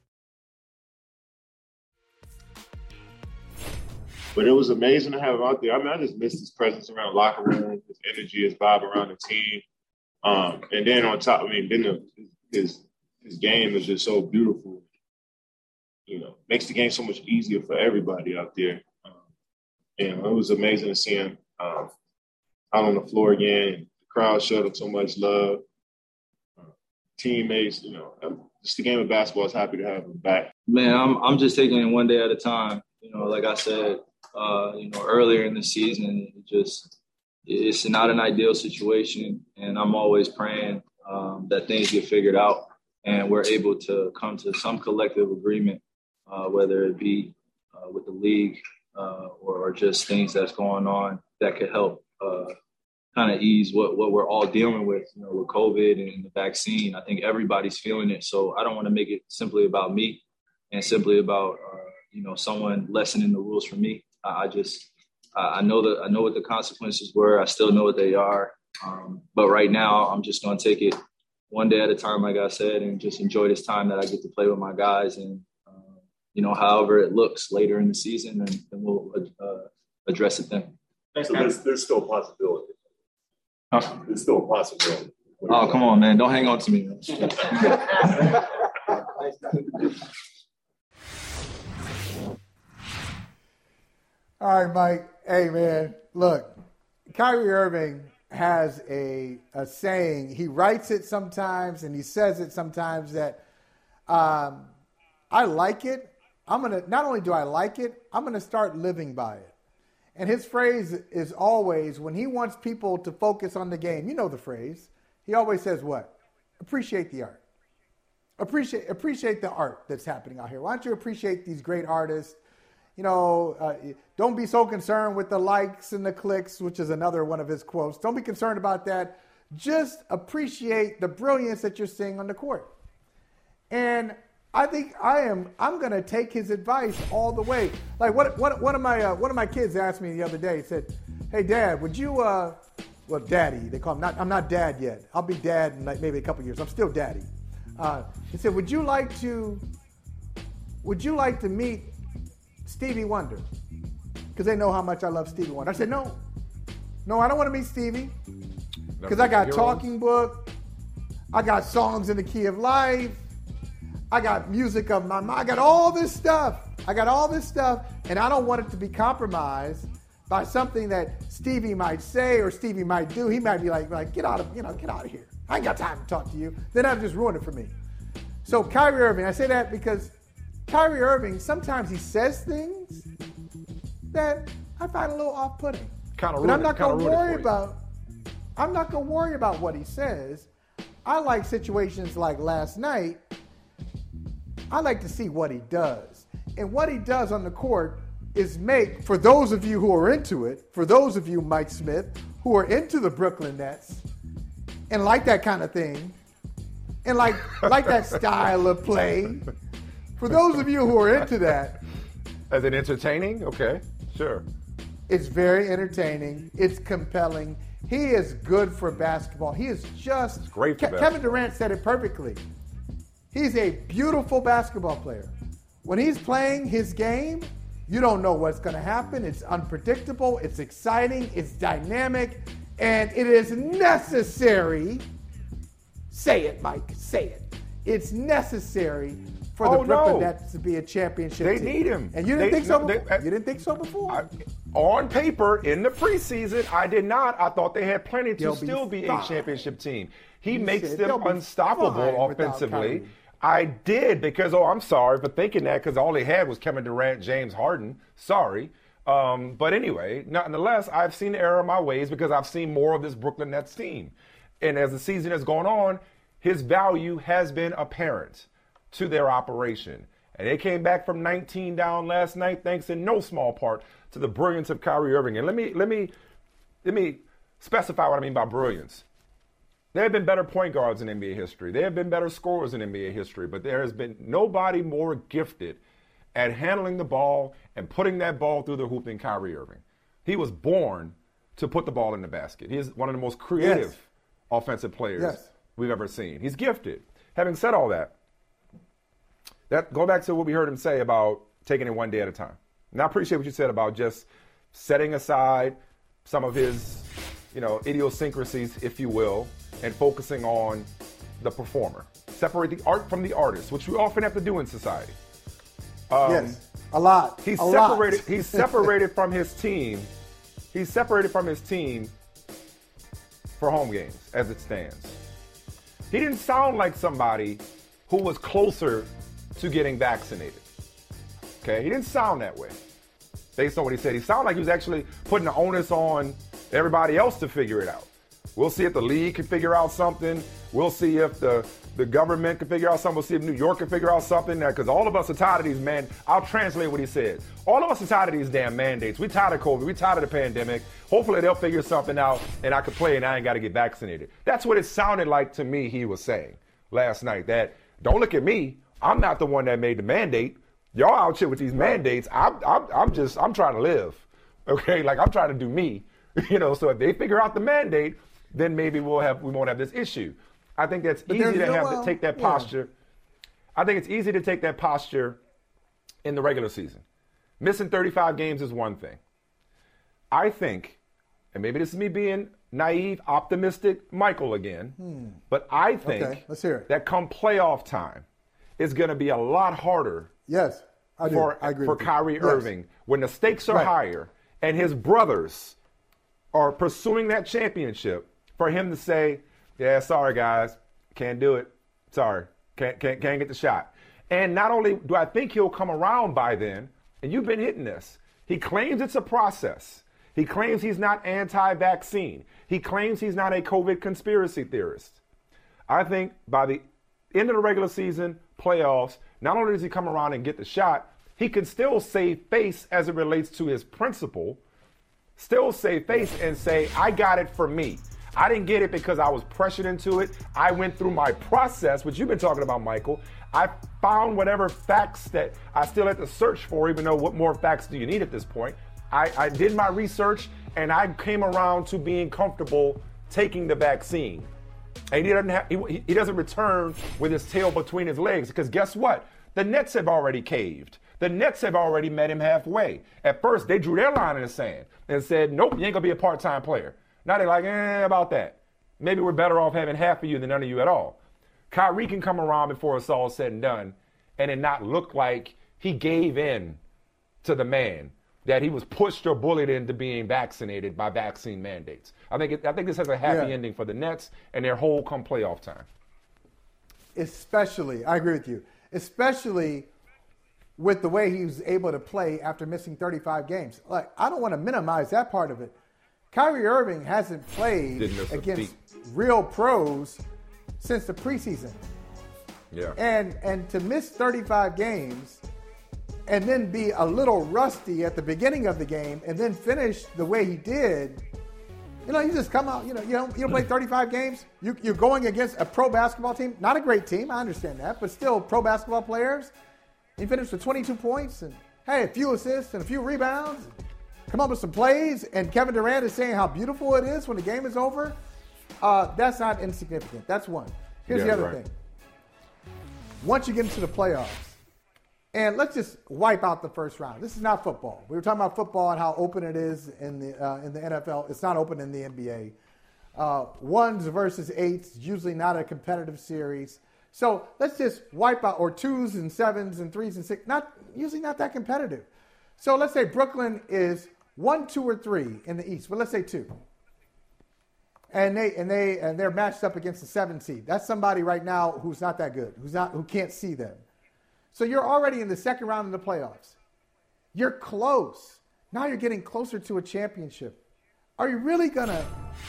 But it was amazing to have him out there. I mean, I just missed his presence around the locker room, his energy, his vibe around the team. Um, and then on top, I mean, then the, his his game is just so beautiful. You know, makes the game so much easier for everybody out there. Um, and it was amazing to see him um, out on the floor again. The crowd showed him so much love. Teammates, you know, um, just the game of basketball is happy to have him back. Man, I'm I'm just taking it one day at a time. You know, like I said, uh, you know, earlier in the season, it just it's not an ideal situation, and I'm always praying um, that things get figured out and we're able to come to some collective agreement, uh, whether it be uh, with the league uh, or, or, just things that's going on that could help uh, kind of ease what, what we're all dealing with, you know, with COVID and the vaccine. I think everybody's feeling it. So I don't want to make it simply about me and simply about, uh, you know, someone lessening the rules for me. I, I just, I know that I know what the consequences were. I still know what they are. Um, but right now, I'm just going to take it one day at a time, like I said, and just enjoy this time that I get to play with my guys. And, uh, you know, however it looks later in the season, and, and we'll uh, address it then. So there's, there's still a possibility. Huh? There's still a possibility. Oh, come on, man. Don't hang on to me. All right, Mike. Hey, man. Look, Kyrie Irving has a, a saying. He writes it sometimes and he says it sometimes that um, I like it. I'm gonna not only do I like it, I'm gonna start living by it. And his phrase is always when he wants people to focus on the game. You know the phrase. He always says what? Appreciate the art. Appreciate appreciate the art that's happening out here. Why don't you appreciate these great artists? You know, uh, don't be so concerned with the likes and the clicks, which is another one of his quotes. Don't be concerned about that. Just appreciate the brilliance that you're seeing on the court. And I think I am. I'm going to take his advice all the way. Like what? What? One of my uh, one of my kids asked me the other day. He said, "Hey, Dad, would you? Uh, well, Daddy. They call him. Not, I'm not Dad yet. I'll be Dad in like maybe a couple years. I'm still Daddy." Uh, he said, "Would you like to? Would you like to meet Stevie Wonder because they know how much I love Stevie Wonder. I said, no, no, I don't want to meet Stevie because I got Talking Book, I got songs in the key of life, I got music of my mind, I got all this stuff. I got all this stuff, and I don't want it to be compromised by something that Stevie might say or Stevie might do. He might be like, like get out of, you know, get out of here. I ain't got time to talk to you. Then I've just ruined it for me. So Kyrie Irving, I say that because Kyrie Irving, sometimes he says things that I find a little off-putting. Kind of but I'm not going to worry about. I'm not going to worry about what he says. I like situations like last night. I like to see what he does, and what he does on the court is make for those of you who are into it, for those of you, Mike Smith, who are into the Brooklyn Nets and like that kind of thing, and like like that style of play for those of you who are into that, as it entertaining? Okay, sure. It's very entertaining. It's compelling. He is good for basketball. He is just it's great. Ke- Kevin Durant said it perfectly. He's a beautiful basketball player. When he's playing his game, you don't know what's going to happen. It's unpredictable. It's exciting. It's dynamic, and it is necessary. Say it, Mike. Say it. It's necessary for oh, the Brooklyn no. Nets to be a championship They team. need him. And you didn't They- think so no, before? they- you didn't think so before? I, on paper, in the preseason, I did not. I thought they had plenty to They'll still be, a championship team. He You makes them unstoppable offensively. I did because, oh, I'm sorry for thinking that because all they had was Kevin Durant, James Harden. Sorry. Um, but anyway, nonetheless, I've seen the error of my ways because I've seen more of this Brooklyn Nets team. And as the season has gone on, his value has been apparent to their operation. And they came back from 19 down last night, thanks in no small part to the brilliance of Kyrie Irving. And let me let me let me specify what I mean by brilliance. There have been better point guards in NBA history. There have been better scorers in NBA history, but there has been nobody more gifted at handling the ball and putting that ball through the hoop than Kyrie Irving. He was born to put the ball in the basket. He is one of the most creative Yes. offensive players Yes. we've ever seen. He's gifted. Having said all that, that go back to what we heard him say about taking it one day at a time. And I appreciate what you said about just setting aside some of his, you know, idiosyncrasies, if you will, and focusing on the performer. Separate the art from the artist, which we often have to do in society. Um, yes, a lot. He's a separated. Lot. he's separated from his team. He's separated from his team for home games as it stands. He didn't sound like somebody who was closer to getting vaccinated. Okay, he didn't sound that way based on what he said. He sounded like he was actually putting the onus on everybody else to figure it out. We'll see if the league can figure out something. We'll see if the, the government can figure out something. We'll see if New York can figure out something. Because all of us are tired of these man. I'll translate what he said. All of us are tired of these damn mandates. We're tired of COVID. We're tired of the pandemic. Hopefully they'll figure something out and I can play and I ain't got to get vaccinated. That's what it sounded like to me. He was saying last night that don't look at me. I'm not the one that made the mandate. Y'all out here with these mandates. I'm, I'm, I'm just I'm trying to live. Okay, like I'm trying to do me. You know, so if they figure out the mandate, then maybe we'll have we won't have this issue. I think that's but easy to no, have well, to take that posture. Yeah. I think it's easy to take that posture in the regular season. Missing 35 games is one thing. I think, and maybe this is me being naive, optimistic, Michael again, hmm. but I think okay, let's hear it. that come playoff time, it's going to be a lot harder. Yes, I do. For, I agree for Kyrie yes. Irving when the stakes are right. higher and his brothers are pursuing that championship for him to say, "Yeah, sorry guys, can't do it. Sorry, can't can't can't get the shot." And not only do I think he'll come around by then, and you've been hitting this. He claims it's a process. He claims he's not anti-vaccine. He claims he's not a COVID conspiracy theorist. I think by the end of the regular season, playoffs, not only does he come around and get the shot, he can still save face as it relates to his principle, still save face and say, I got it for me. I didn't get it because I was pressured into it. I went through my process, which you've been talking about, Michael. I found whatever facts that I still had to search for, even though what more facts do you need at this point? I, I did my research and I came around to being comfortable taking the vaccine. And he doesn't have, he, he doesn't return with his tail between his legs because guess what? The Nets have already caved. The Nets have already met him halfway. At first, they drew their line in the sand and said, "Nope, you ain't gonna be a part-time player." Now they're like, eh, about that. Maybe we're better off having half of you than none of you at all. Kyrie can come around before it's all said and done and it not look like he gave in to the man, that he was pushed or bullied into being vaccinated by vaccine mandates. I think it, I think this has a happy yeah. ending for the Nets and their whole come playoff time. Especially, I agree with you. Especially with the way he was able to play after missing 35 games. Like I don't want to minimize that part of it, Kyrie Irving hasn't played against real pros since the preseason. Yeah. And and to miss 35 games and then be a little rusty at the beginning of the game and then finish the way he did, you know, you just come out, you know, you don't, you don't play 35 games. You, you're going against a pro basketball team, not a great team, I understand that, but still pro basketball players. He finished with 22 points and, hey, a few assists and a few rebounds come up with some plays, and Kevin Durant is saying how beautiful it is when the game is over, uh, that's not insignificant. That's one. Here's yeah, the other right. thing. Once you get into the playoffs, and let's just wipe out the first round. This is not football. We were talking about football and how open it is in the uh, in the NFL. It's not open in the NBA. Uh, ones versus eights, usually not a competitive series. So let's just wipe out, or twos and sevens and threes and six, not usually not that competitive. So let's say Brooklyn is one, two, or three in the East. Well, let's say two. And they and they and they're matched up against the seven seed. That's somebody right now who's not that good, who's not who can't see them. So you're already in the second round of the playoffs. You're close. Now you're getting closer to a championship. Are you really gonna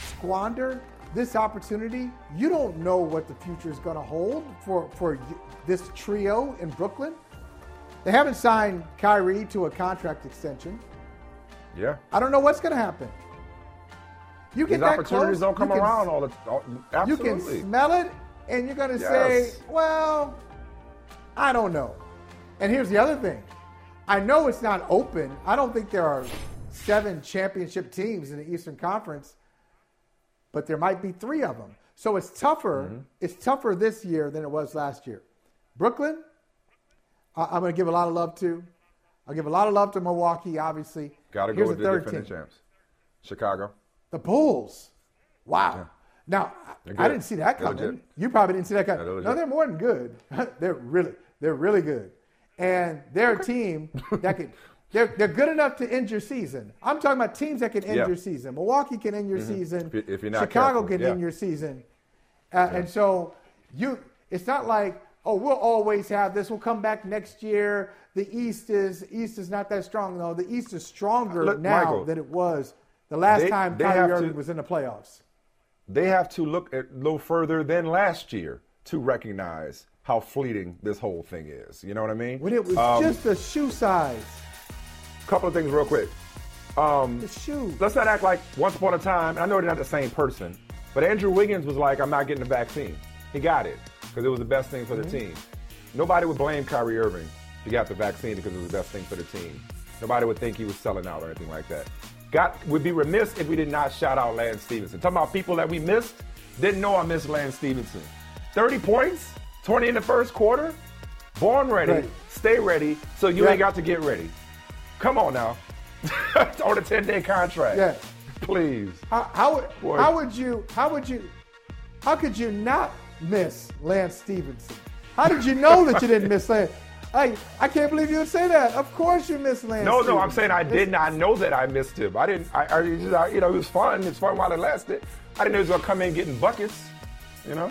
squander this opportunity? You don't know what the future is gonna hold for for this trio in Brooklyn. They haven't signed Kyrie to a contract extension. Yeah. I don't know what's going to happen. You get These that opportunities close, don't come can, around all the all, absolutely. You can smell it, and you're going to yes. say, "Well, I don't know." And here's the other thing: I know it's not open. I don't think there are seven championship teams in the Eastern Conference, but there might be three of them. So it's tougher. Mm-hmm. It's tougher this year than it was last year. Brooklyn, I- am going to give a lot of love to. I'll give a lot of love to Milwaukee, obviously. Got to go with the, defending champs. Chicago. The Bulls. Wow. Yeah. Now, I didn't see that coming. You probably didn't see that coming. No, they're more than good. they're really, they're really good, and they're a team that can. They're, they're good enough to end your season. I'm talking about teams that can end yeah. your season. Milwaukee can end your mm-hmm. season. If, if, you're not Chicago careful. can yeah. end your season. Uh, yeah. And so you, it's not like oh we'll always have this. We'll come back next year. The East is East is not that strong though. The East is stronger Look, now Michael, than it was the last they, time Kyrie Irving was in the playoffs they have to look a little further than last year to recognize how fleeting this whole thing is. You know what I mean? When it was um, just a shoe size. Couple of things real quick. Um, the shoe. Let's not act like once upon a time. I know they're not the same person, but Andrew Wiggins was like, "I'm not getting the vaccine." He got it because it was the best thing for mm-hmm. the team. Nobody would blame Kyrie Irving if he got the vaccine because it was the best thing for the team. Nobody would think he was selling out or anything like that. Got would be remiss if we did not shout out Lance Stephenson. Talking about people that we missed, didn't know I missed Lance Stephenson. 30 points, 20 in the first quarter. Born ready, right. stay ready, so you yeah. ain't got to get ready. Come on now. on a 10-day contract. Yeah. Please. How, how, would, how would you how would you how could you not miss Lance Stephenson? How did you know that you didn't miss Lance? I, I can't believe you would say that. Of course you missed Lance. No, no, I'm saying I did not know that I missed him. I didn't. I, I you know, it was fun. It's fun while it lasted. I didn't know he was gonna come in getting buckets. You know.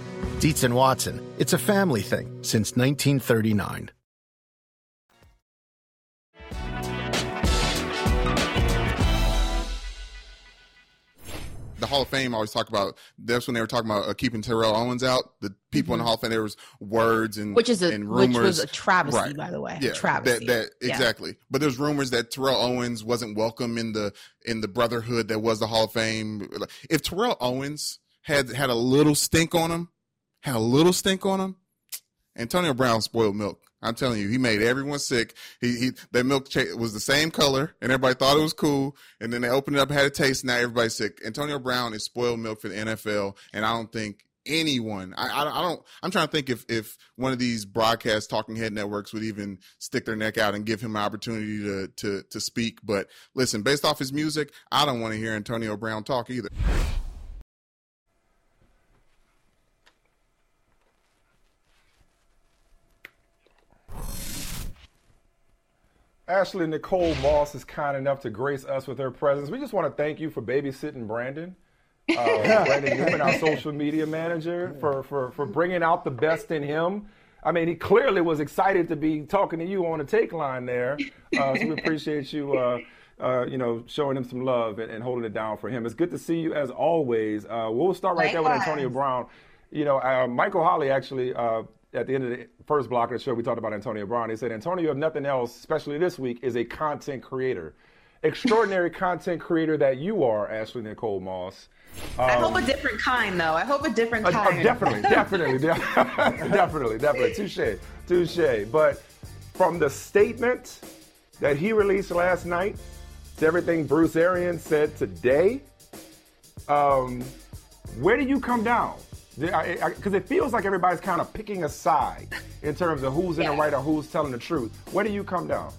Dietz and Watson, it's a family thing since 1939. the Hall of Fame always talk about. That's when they were talking about uh, keeping Terrell Owens out. The people mm-hmm. in the mm-hmm. Hall of Fame, there was words and which is a and rumors. which was a travesty, right. by the way. Yeah, travesty. That, that yeah. exactly. But there's rumors that Terrell Owens wasn't welcome in the in the brotherhood that was the Hall of Fame. If Terrell Owens had had a little stink on him, had a little stink on him, Antonio Brown spoiled milk. I'm telling you, he made everyone sick. He, he that milk was the same color, and everybody thought it was cool. And then they opened it up, had a taste. Now everybody's sick. Antonio Brown is spoiled milk for the NFL, and I don't think anyone. I, I, I don't. I'm trying to think if if one of these broadcast talking head networks would even stick their neck out and give him an opportunity to to to speak. But listen, based off his music, I don't want to hear Antonio Brown talk either. Ashley Nicole Moss is kind enough to grace us with her presence. We just want to thank you for babysitting Brandon. Uh, Brandon Newman, our social media manager, for, for, for bringing out the best in him. I mean, he clearly was excited to be talking to you on the take line there. Uh, so we appreciate you, uh, uh, you know, showing him some love and, and, holding it down for him. It's good to see you as always. Uh, we'll start right there with Antonio Brown. You know, uh, Michael Holley actually at the end of the first block of the show, we talked about Antonio Brown. He said, Antonio, if nothing else, especially this week, is a content creator. Extraordinary content creator that you are, Ashley Nicole Moss. Um, I hope a different kind, though. I hope a different kind. Uh, uh, definitely, definitely, definitely, definitely. Touche, touche. But from the statement that he released last night to everything Bruce Arians said today, um, where do you come down? Because it feels like everybody's kind of picking a side in terms of who's in yeah. the right or who's telling the truth. Where do you come down?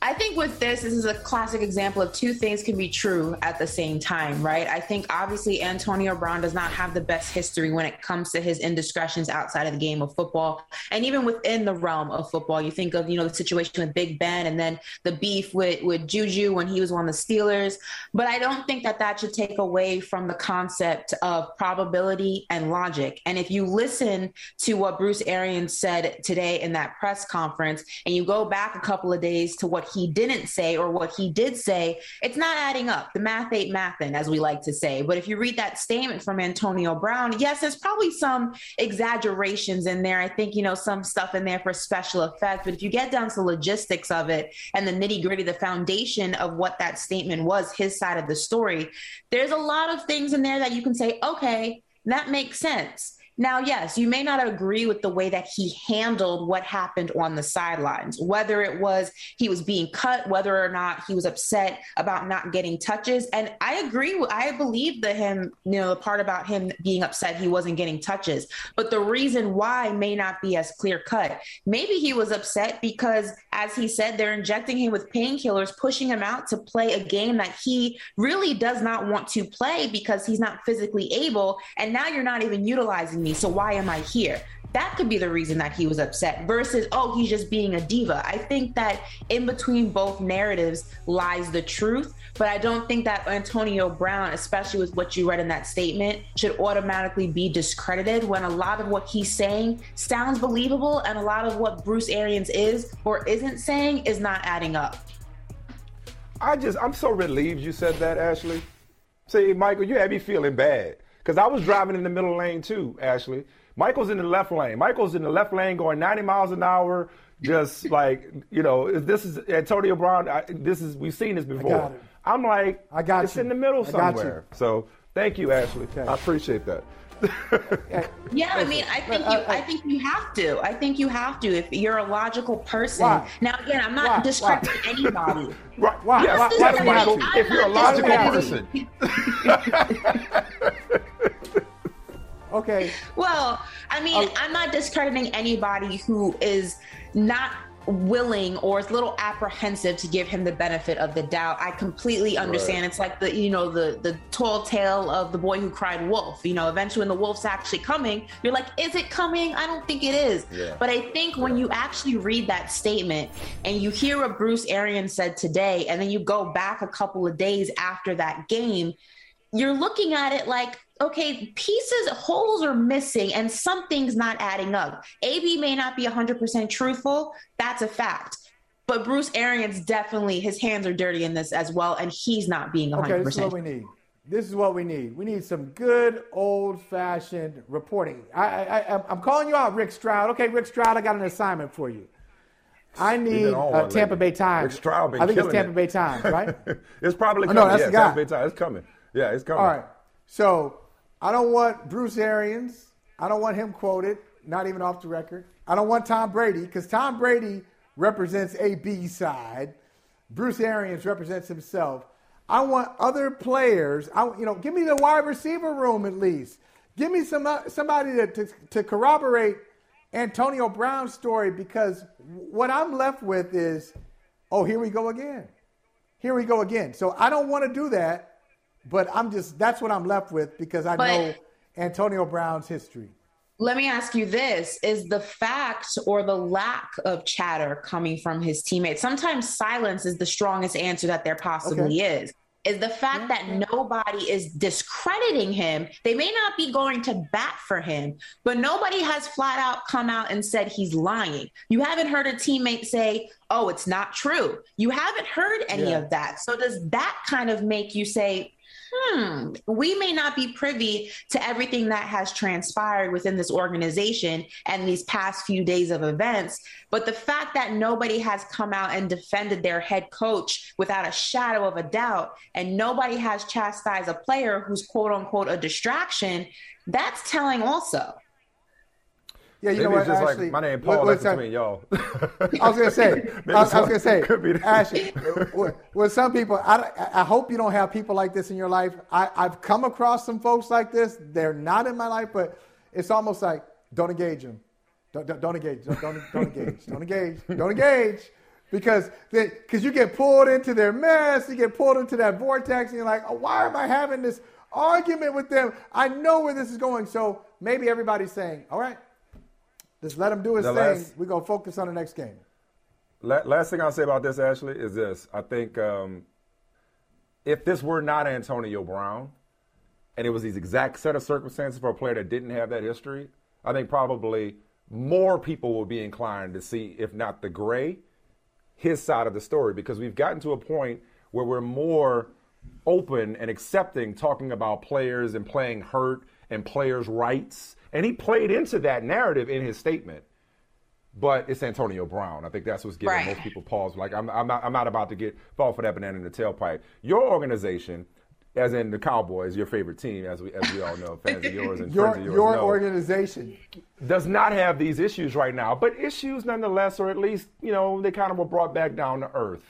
I think with this, this is a classic example of two things can be true at the same time, right? I think obviously Antonio Brown does not have the best history when it comes to his indiscretions outside of the game of football. And even within the realm of football, you think of, you know, the situation with Big Ben and then the beef with, with Juju when he was on the Steelers. But I don't think that that should take away from the concept of probability and logic. And if you listen to what Bruce Arians said today in that press conference and you go back a couple of days to what he didn't say or what he did say, it's not adding up. The math ain't mathing, as we like to say. But if you read that statement from Antonio Brown, yes, there's probably some exaggerations in there. I think, you know, some stuff in there for special effect. But if you get down to the logistics of it and the nitty gritty, the foundation of what that statement was, his side of the story, there's a lot of things in there that you can say, okay, that makes sense. Now, yes, you may not agree with the way that he handled what happened on the sidelines, whether it was he was being cut, whether or not he was upset about not getting touches. And I agree. I believe that him, you know, the part about him being upset he wasn't getting touches. But the reason why may not be as clear cut. Maybe he was upset because, as he said, they're injecting him with painkillers, pushing him out to play a game that he really does not want to play because he's not physically able. And now you're not even utilizing me. So why am I here? That could be the reason that he was upset versus, oh, he's just being a diva. I think that in between both narratives lies the truth, but I don't think that Antonio Brown, especially with what you read in that statement, should automatically be discredited when a lot of what he's saying sounds believable and a lot of what Bruce Arians is or isn't saying is not adding up. I just, I'm so relieved you said that, Ashley. See, Michael, you had me feeling bad. Because I was driving in the middle lane too, Ashley. Michael's in the left lane. Michael's in the left lane going 90 miles an hour, just like, you know, this is Antonio Brown. I, this is, we've seen this before. I'm like, I got it's you. in the middle somewhere. So thank you, Ashley. Okay. I appreciate that. yeah, I mean, I think uh, you, I think you have to. I think you have to if you're a logical person. Why? Now, again, I'm not discrediting anybody. Right? Why? Yes, yes, Michael. If you're a logical person. Okay. Well, I mean, um, I'm not discrediting anybody who is not willing or is a little apprehensive to give him the benefit of the doubt. I completely understand. Right. It's like the you know the the tall tale of the boy who cried wolf. You know, eventually when the wolf's actually coming, you're like, is it coming? I don't think it is. Yeah. But I think yeah. when you actually read that statement and you hear what Bruce Arians said today, and then you go back a couple of days after that game, you're looking at it like okay, pieces, holes are missing and something's not adding up. AB may not be 100% truthful. That's a fact. But Bruce Arians definitely, his hands are dirty in this as well, and he's not being 100%. Okay, this is what we need. This is what we need. We need some good old fashioned reporting. I, I, I'm calling you out, Rick Stroud. Okay, Rick Stroud, I got an assignment for you. I need uh, Tampa Bay Times. Rick Stroud been I think it's Tampa it. Bay Times, right? it's probably coming. Oh, no, that's yeah, the guy. Tampa Bay Times. It's coming. Yeah, it's coming. All right. So I don't want Bruce Arians. I don't want him quoted, not even off the record. I don't want Tom Brady because Tom Brady represents a B side. Bruce Arians represents himself. I want other players. I, you know, give me the wide receiver room at least. Give me some uh, somebody to, to, to corroborate Antonio Brown's story because what I'm left with is, oh, here we go again. Here we go again. So I don't want to do that. But I'm just that's what I'm left with because I but, know Antonio Brown's history. Let me ask you this is the fact or the lack of chatter coming from his teammates? Sometimes silence is the strongest answer that there possibly okay. is. Is the fact that mm-hmm. nobody is discrediting him. They may not be going to bat for him, but nobody has flat out come out and said he's lying. You haven't heard a teammate say, Oh, it's not true. You haven't heard any yeah. of that. So, does that kind of make you say, hmm, we may not be privy to everything that has transpired within this organization and these past few days of events. But the fact that nobody has come out and defended their head coach without a shadow of a doubt, and nobody has chastised a player who's quote unquote a distraction, that's telling also. Yeah, you Maybe know what? just Ashley, like my name Paul. That's between y'all. I was gonna say. I, I was gonna say. Could be Ashley. with some people, I, I hope you don't have people like this in your life. I, I've come across some folks like this. They're not in my life, but it's almost like don't engage them. Don't, don't, don't engage. Don't, don't, don't engage. Don't engage. Don't engage. Because because you get pulled into their mess, you get pulled into that vortex, and you're like, oh, why am I having this argument with them? I know where this is going. So maybe everybody's saying, all right, just let him do his the thing. We're going to focus on the next game. Last thing I'll say about this, Ashley, is this. I think um, if this were not Antonio Brown and it was these exact set of circumstances for a player that didn't have that history, I think probably more people would be inclined to see, if not the gray, his side of the story because we've gotten to a point where we're more open and accepting talking about players and playing hurt and players' rights. And he played into that narrative in his statement. But it's Antonio Brown. I think that's what's giving Right. most people pause. Like I'm, I'm not, I'm not about to get fall for that banana in the tailpipe. Your organization, as in the Cowboys, your favorite team, as we, as we all know, fans of yours and Your friends of yours your know, organization. does not have these issues right now, but issues nonetheless, or at least you know they kind of were brought back down to earth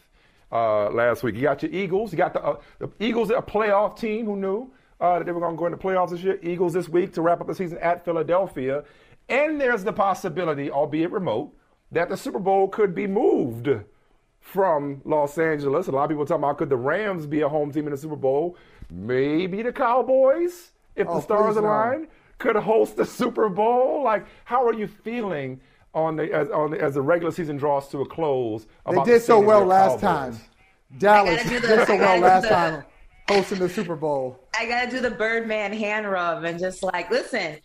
uh, last week. You got your Eagles. You got the, uh, the Eagles, a playoff team. Who knew uh, that they were going to go into playoffs this year? Eagles this week to wrap up the season at Philadelphia, and there's the possibility, albeit remote, that the Super Bowl could be moved from Los Angeles. A lot of people talking about could the Rams be a home team in the Super Bowl? Maybe the Cowboys, if Oh, the stars please no. align, could host the Super Bowl. Like, how are you feeling on the as on the, as the regular season draws to a close? They did the so well last Cowboys? time. Dallas I gotta do the- did so well last the- time hosting the Super Bowl. I gotta do the Birdman hand rub and just like, listen,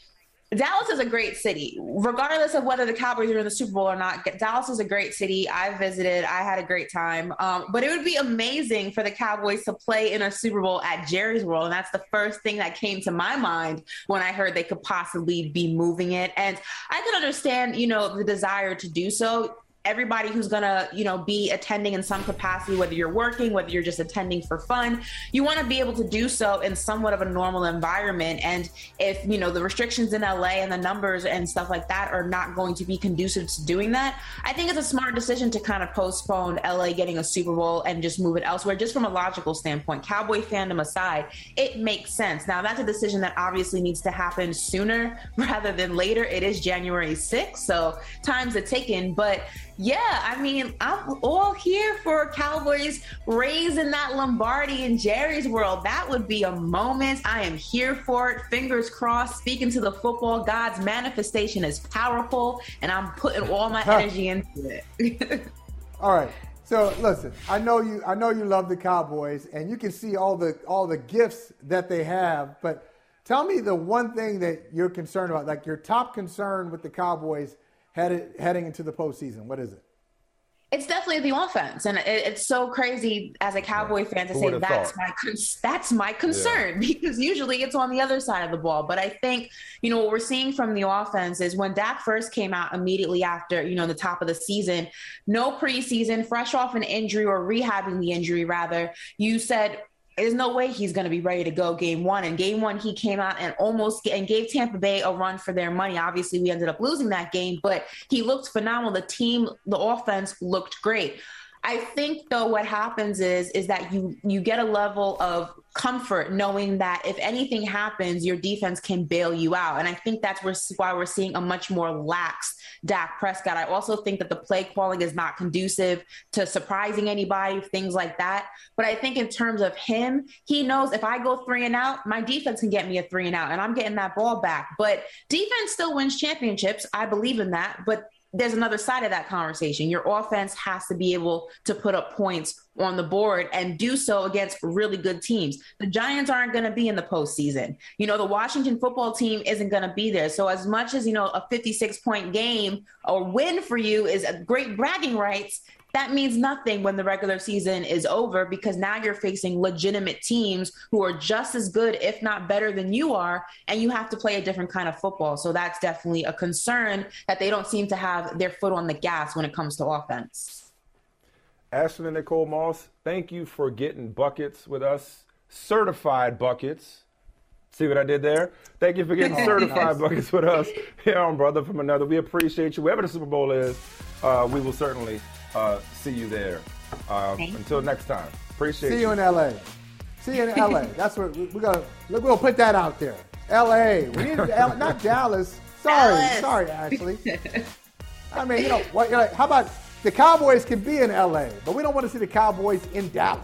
Dallas is a great city. Regardless of whether the Cowboys are in the Super Bowl or not, Dallas is a great city. I visited, I had a great time. Um, but it would be amazing for the Cowboys to play in a Super Bowl at Jerry's World. And that's the first thing that came to my mind when I heard they could possibly be moving it. And I can understand, you know, the desire to do so everybody who's gonna you know be attending in some capacity whether you're working whether you're just attending for fun you want to be able to do so in somewhat of a normal environment. And if you know the restrictions in la and the numbers and stuff like that are not going to be conducive to doing that i think it's a smart decision to kind of postpone la getting a super bowl and just move it elsewhere just from a logical standpoint. Cowboy fandom aside it makes sense. Now that's a decision that obviously needs to happen sooner rather than later. It is january 6th so time's a ticking. But yeah, I mean, I'm all here for Cowboys raising that Lombardi in Jerry's world. That would be a moment. I am here for it. Fingers crossed. Speaking to the football gods, manifestation is powerful, and I'm putting all my energy into it. All right. So listen, I know you. I know you love the Cowboys, and you can see all the all the gifts that they have. But tell me the one thing that you're concerned about, like your top concern with the Cowboys headed, heading into the postseason. What is it? It's definitely the offense, and it, it's so crazy as a Cowboy fan to Who say that's thought? my con- that's my concern because usually it's on the other side of the ball. But I think you know what we're seeing from the offense is when Dak first came out immediately after you know the top of the season, no preseason, fresh off an injury or rehabbing the injury rather, you said there's no way he's going to be ready to go game one. And game one, he came out and almost and gave Tampa Bay a run for their money. Obviously, we ended up losing that game, but he looked phenomenal. The team, the offense looked great. I think though what happens is is that you you get a level of comfort knowing that if anything happens, your defense can bail you out. And I think that's why we're seeing a much more lax Dak Prescott. I also think that the play calling is not conducive to surprising anybody, things like that. But I think in terms of him, he knows if I go three and out, my defense can get me a three and out, and I'm getting that ball back. But defense still wins championships. I believe in that. But there's another side of that conversation. Your offense has to be able to put up points on the board and do so against really good teams. The Giants aren't going to be in the postseason. You know, the Washington football team isn't going to be there. So, as much as, you know, a 56 point game or win for you is a great bragging rights, that means nothing when the regular season is over because now you're facing legitimate teams who are just as good, if not better than you are, and you have to play a different kind of football. So that's definitely a concern that they don't seem to have their foot on the gas when it comes to offense. Ashton and Nicole Moss, thank you for getting buckets with us, certified buckets. See what I did there? Thank you for getting certified buckets with us here on Brother from Another. We appreciate you. Wherever the Super Bowl is, uh, we will certainly uh, see you there. Uh, until next time, appreciate See you in L.A. See you in L.A. That's what we- we're gonna. We'll put that out there. L.A. We need L- not Dallas. Sorry, Dallas. sorry, Ashley. I mean, you know, what, you're like, how about the Cowboys can be in L.A., but we don't want to see the Cowboys in Dallas.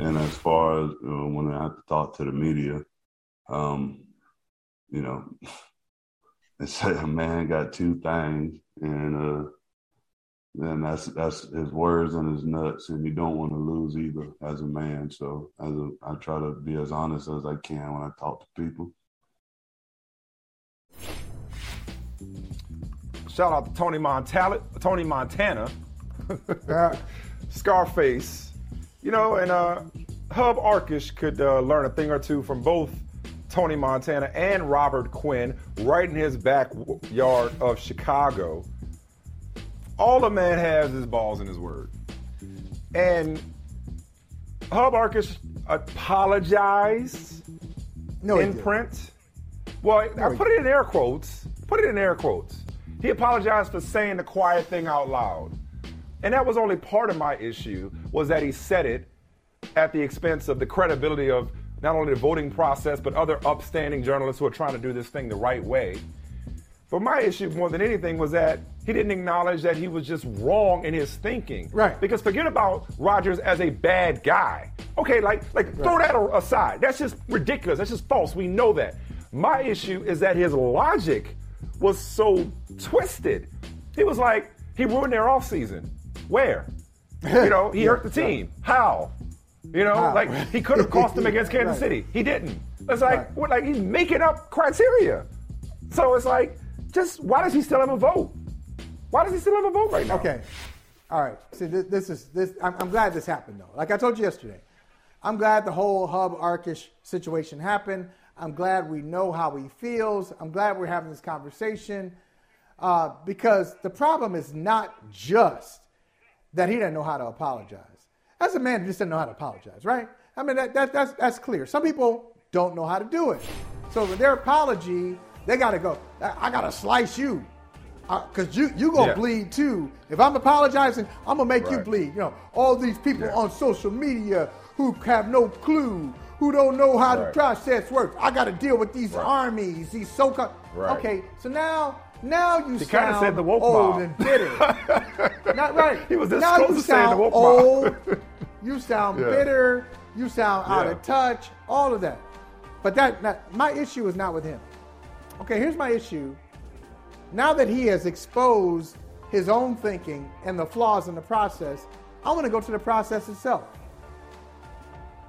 And as far as uh, when I have to talk to the media, um, you know, they say a man got two things, and uh, then that's that's his words and his nuts, and you don't want to lose either as a man. So as a, I try to be as honest as I can when I talk to people. Shout out to Tony Montana, Tony Montana, Scarface. You know, and uh, Hub Arkush could uh, learn a thing or two from both Tony Montana and Robert Quinn right in his backyard of Chicago. All a man has is balls in his word. And Hub Arkush apologized No, in print. Well, No, I put it in air quotes. Put it in air quotes. He apologized for saying the quiet thing out loud. And that was only part of my issue, was that he said it at the expense of the credibility of not only the voting process, but other upstanding journalists who are trying to do this thing the right way. But my issue more than anything was that he didn't acknowledge that he was just wrong in his thinking. Right. Because forget about Rodgers as a bad guy. Okay, like like throw that aside. That's just ridiculous. That's just false. We know that. My issue is that his logic was so twisted. He was like, he ruined their offseason. Where? You know, he Yeah, hurt the team. How? You know, How? like he could have cost them against Kansas Right. City. He didn't. It's like what, like he's making up criteria. So it's like, just why does he still have a vote? Why does he still have a vote right now? Okay. All right. See, this, this is this. I'm, I'm glad this happened though. Like I told you yesterday, I'm glad the whole Hub Arkush situation happened. I'm glad we know how he feels. I'm glad we're having this conversation uh, because the problem is not just that he didn't know how to apologize. As a man, he just didn't know how to apologize, right? I mean, that, that, that's, that's clear. Some people don't know how to do it. So with their apology, they got to go, I, I got to slice you uh, because you you gonna Yeah. bleed too. If I'm apologizing, I'm gonna make you bleed. You know, all these people on social media who have no clue, who don't know how the Right. process works. I got to deal with these armies, these so-called. Right. Okay, so now now you He sound said the woke old mob. and bitter. Not right. He was this now close you to saying the sound woke mob. old. You sound Yeah. bitter. You sound out of touch. All of that. But that, that my issue is not with him. Okay, here's my issue. Now that he has exposed his own thinking and the flaws in the process, I want to go to the process itself.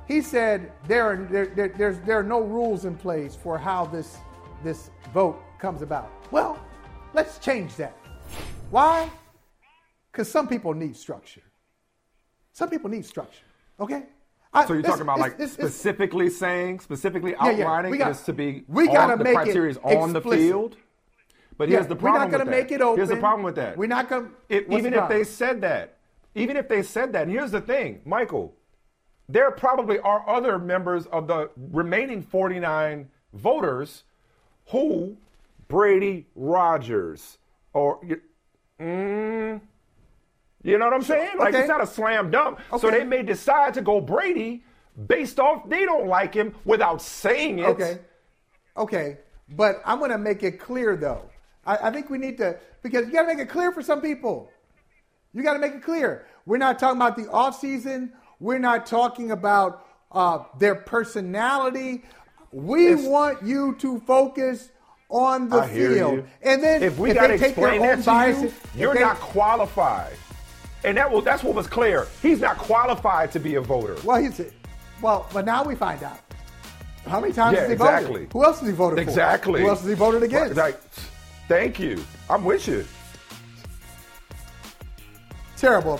He said there are, there, there, there's, there are no rules in place for how this, this vote comes about. Well, let's change that. Why? Because some people need structure. Some people need structure. Okay? I- So you're talking about like this- specifically saying, specifically Yeah, yeah. outlining We got- this to be we on gotta the make it criteria is on the field. But Yeah, here's the we're problem. not gonna with that. make it open. Here's the problem with that. We're not gonna. Even the if they said that, even if they said that, and here's the thing, Michael, there probably are other members of the remaining 49 voters who Brady Rodgers or mm, you know what I'm saying? Like Okay. it's not a slam dunk. So they may decide to go Brady based off they don't like him without saying it. Okay. Okay. But I'm going to make it clear, though. I, I think we need to, because you got to make it clear for some people. You got to make it clear. We're not talking about the offseason. We're not talking about uh, their personality. We want you to focus on the I field. And then if we got they to take their explain own that to biases, you, you're they- not qualified. And that was that's what was clear. He's not qualified to be a voter. Well, he's well, but now we find out. How many times Yeah, has he exactly. voted? Who else has he voted for? Exactly. Who else has he voted against? Like, thank you. I'm with you. Terrible.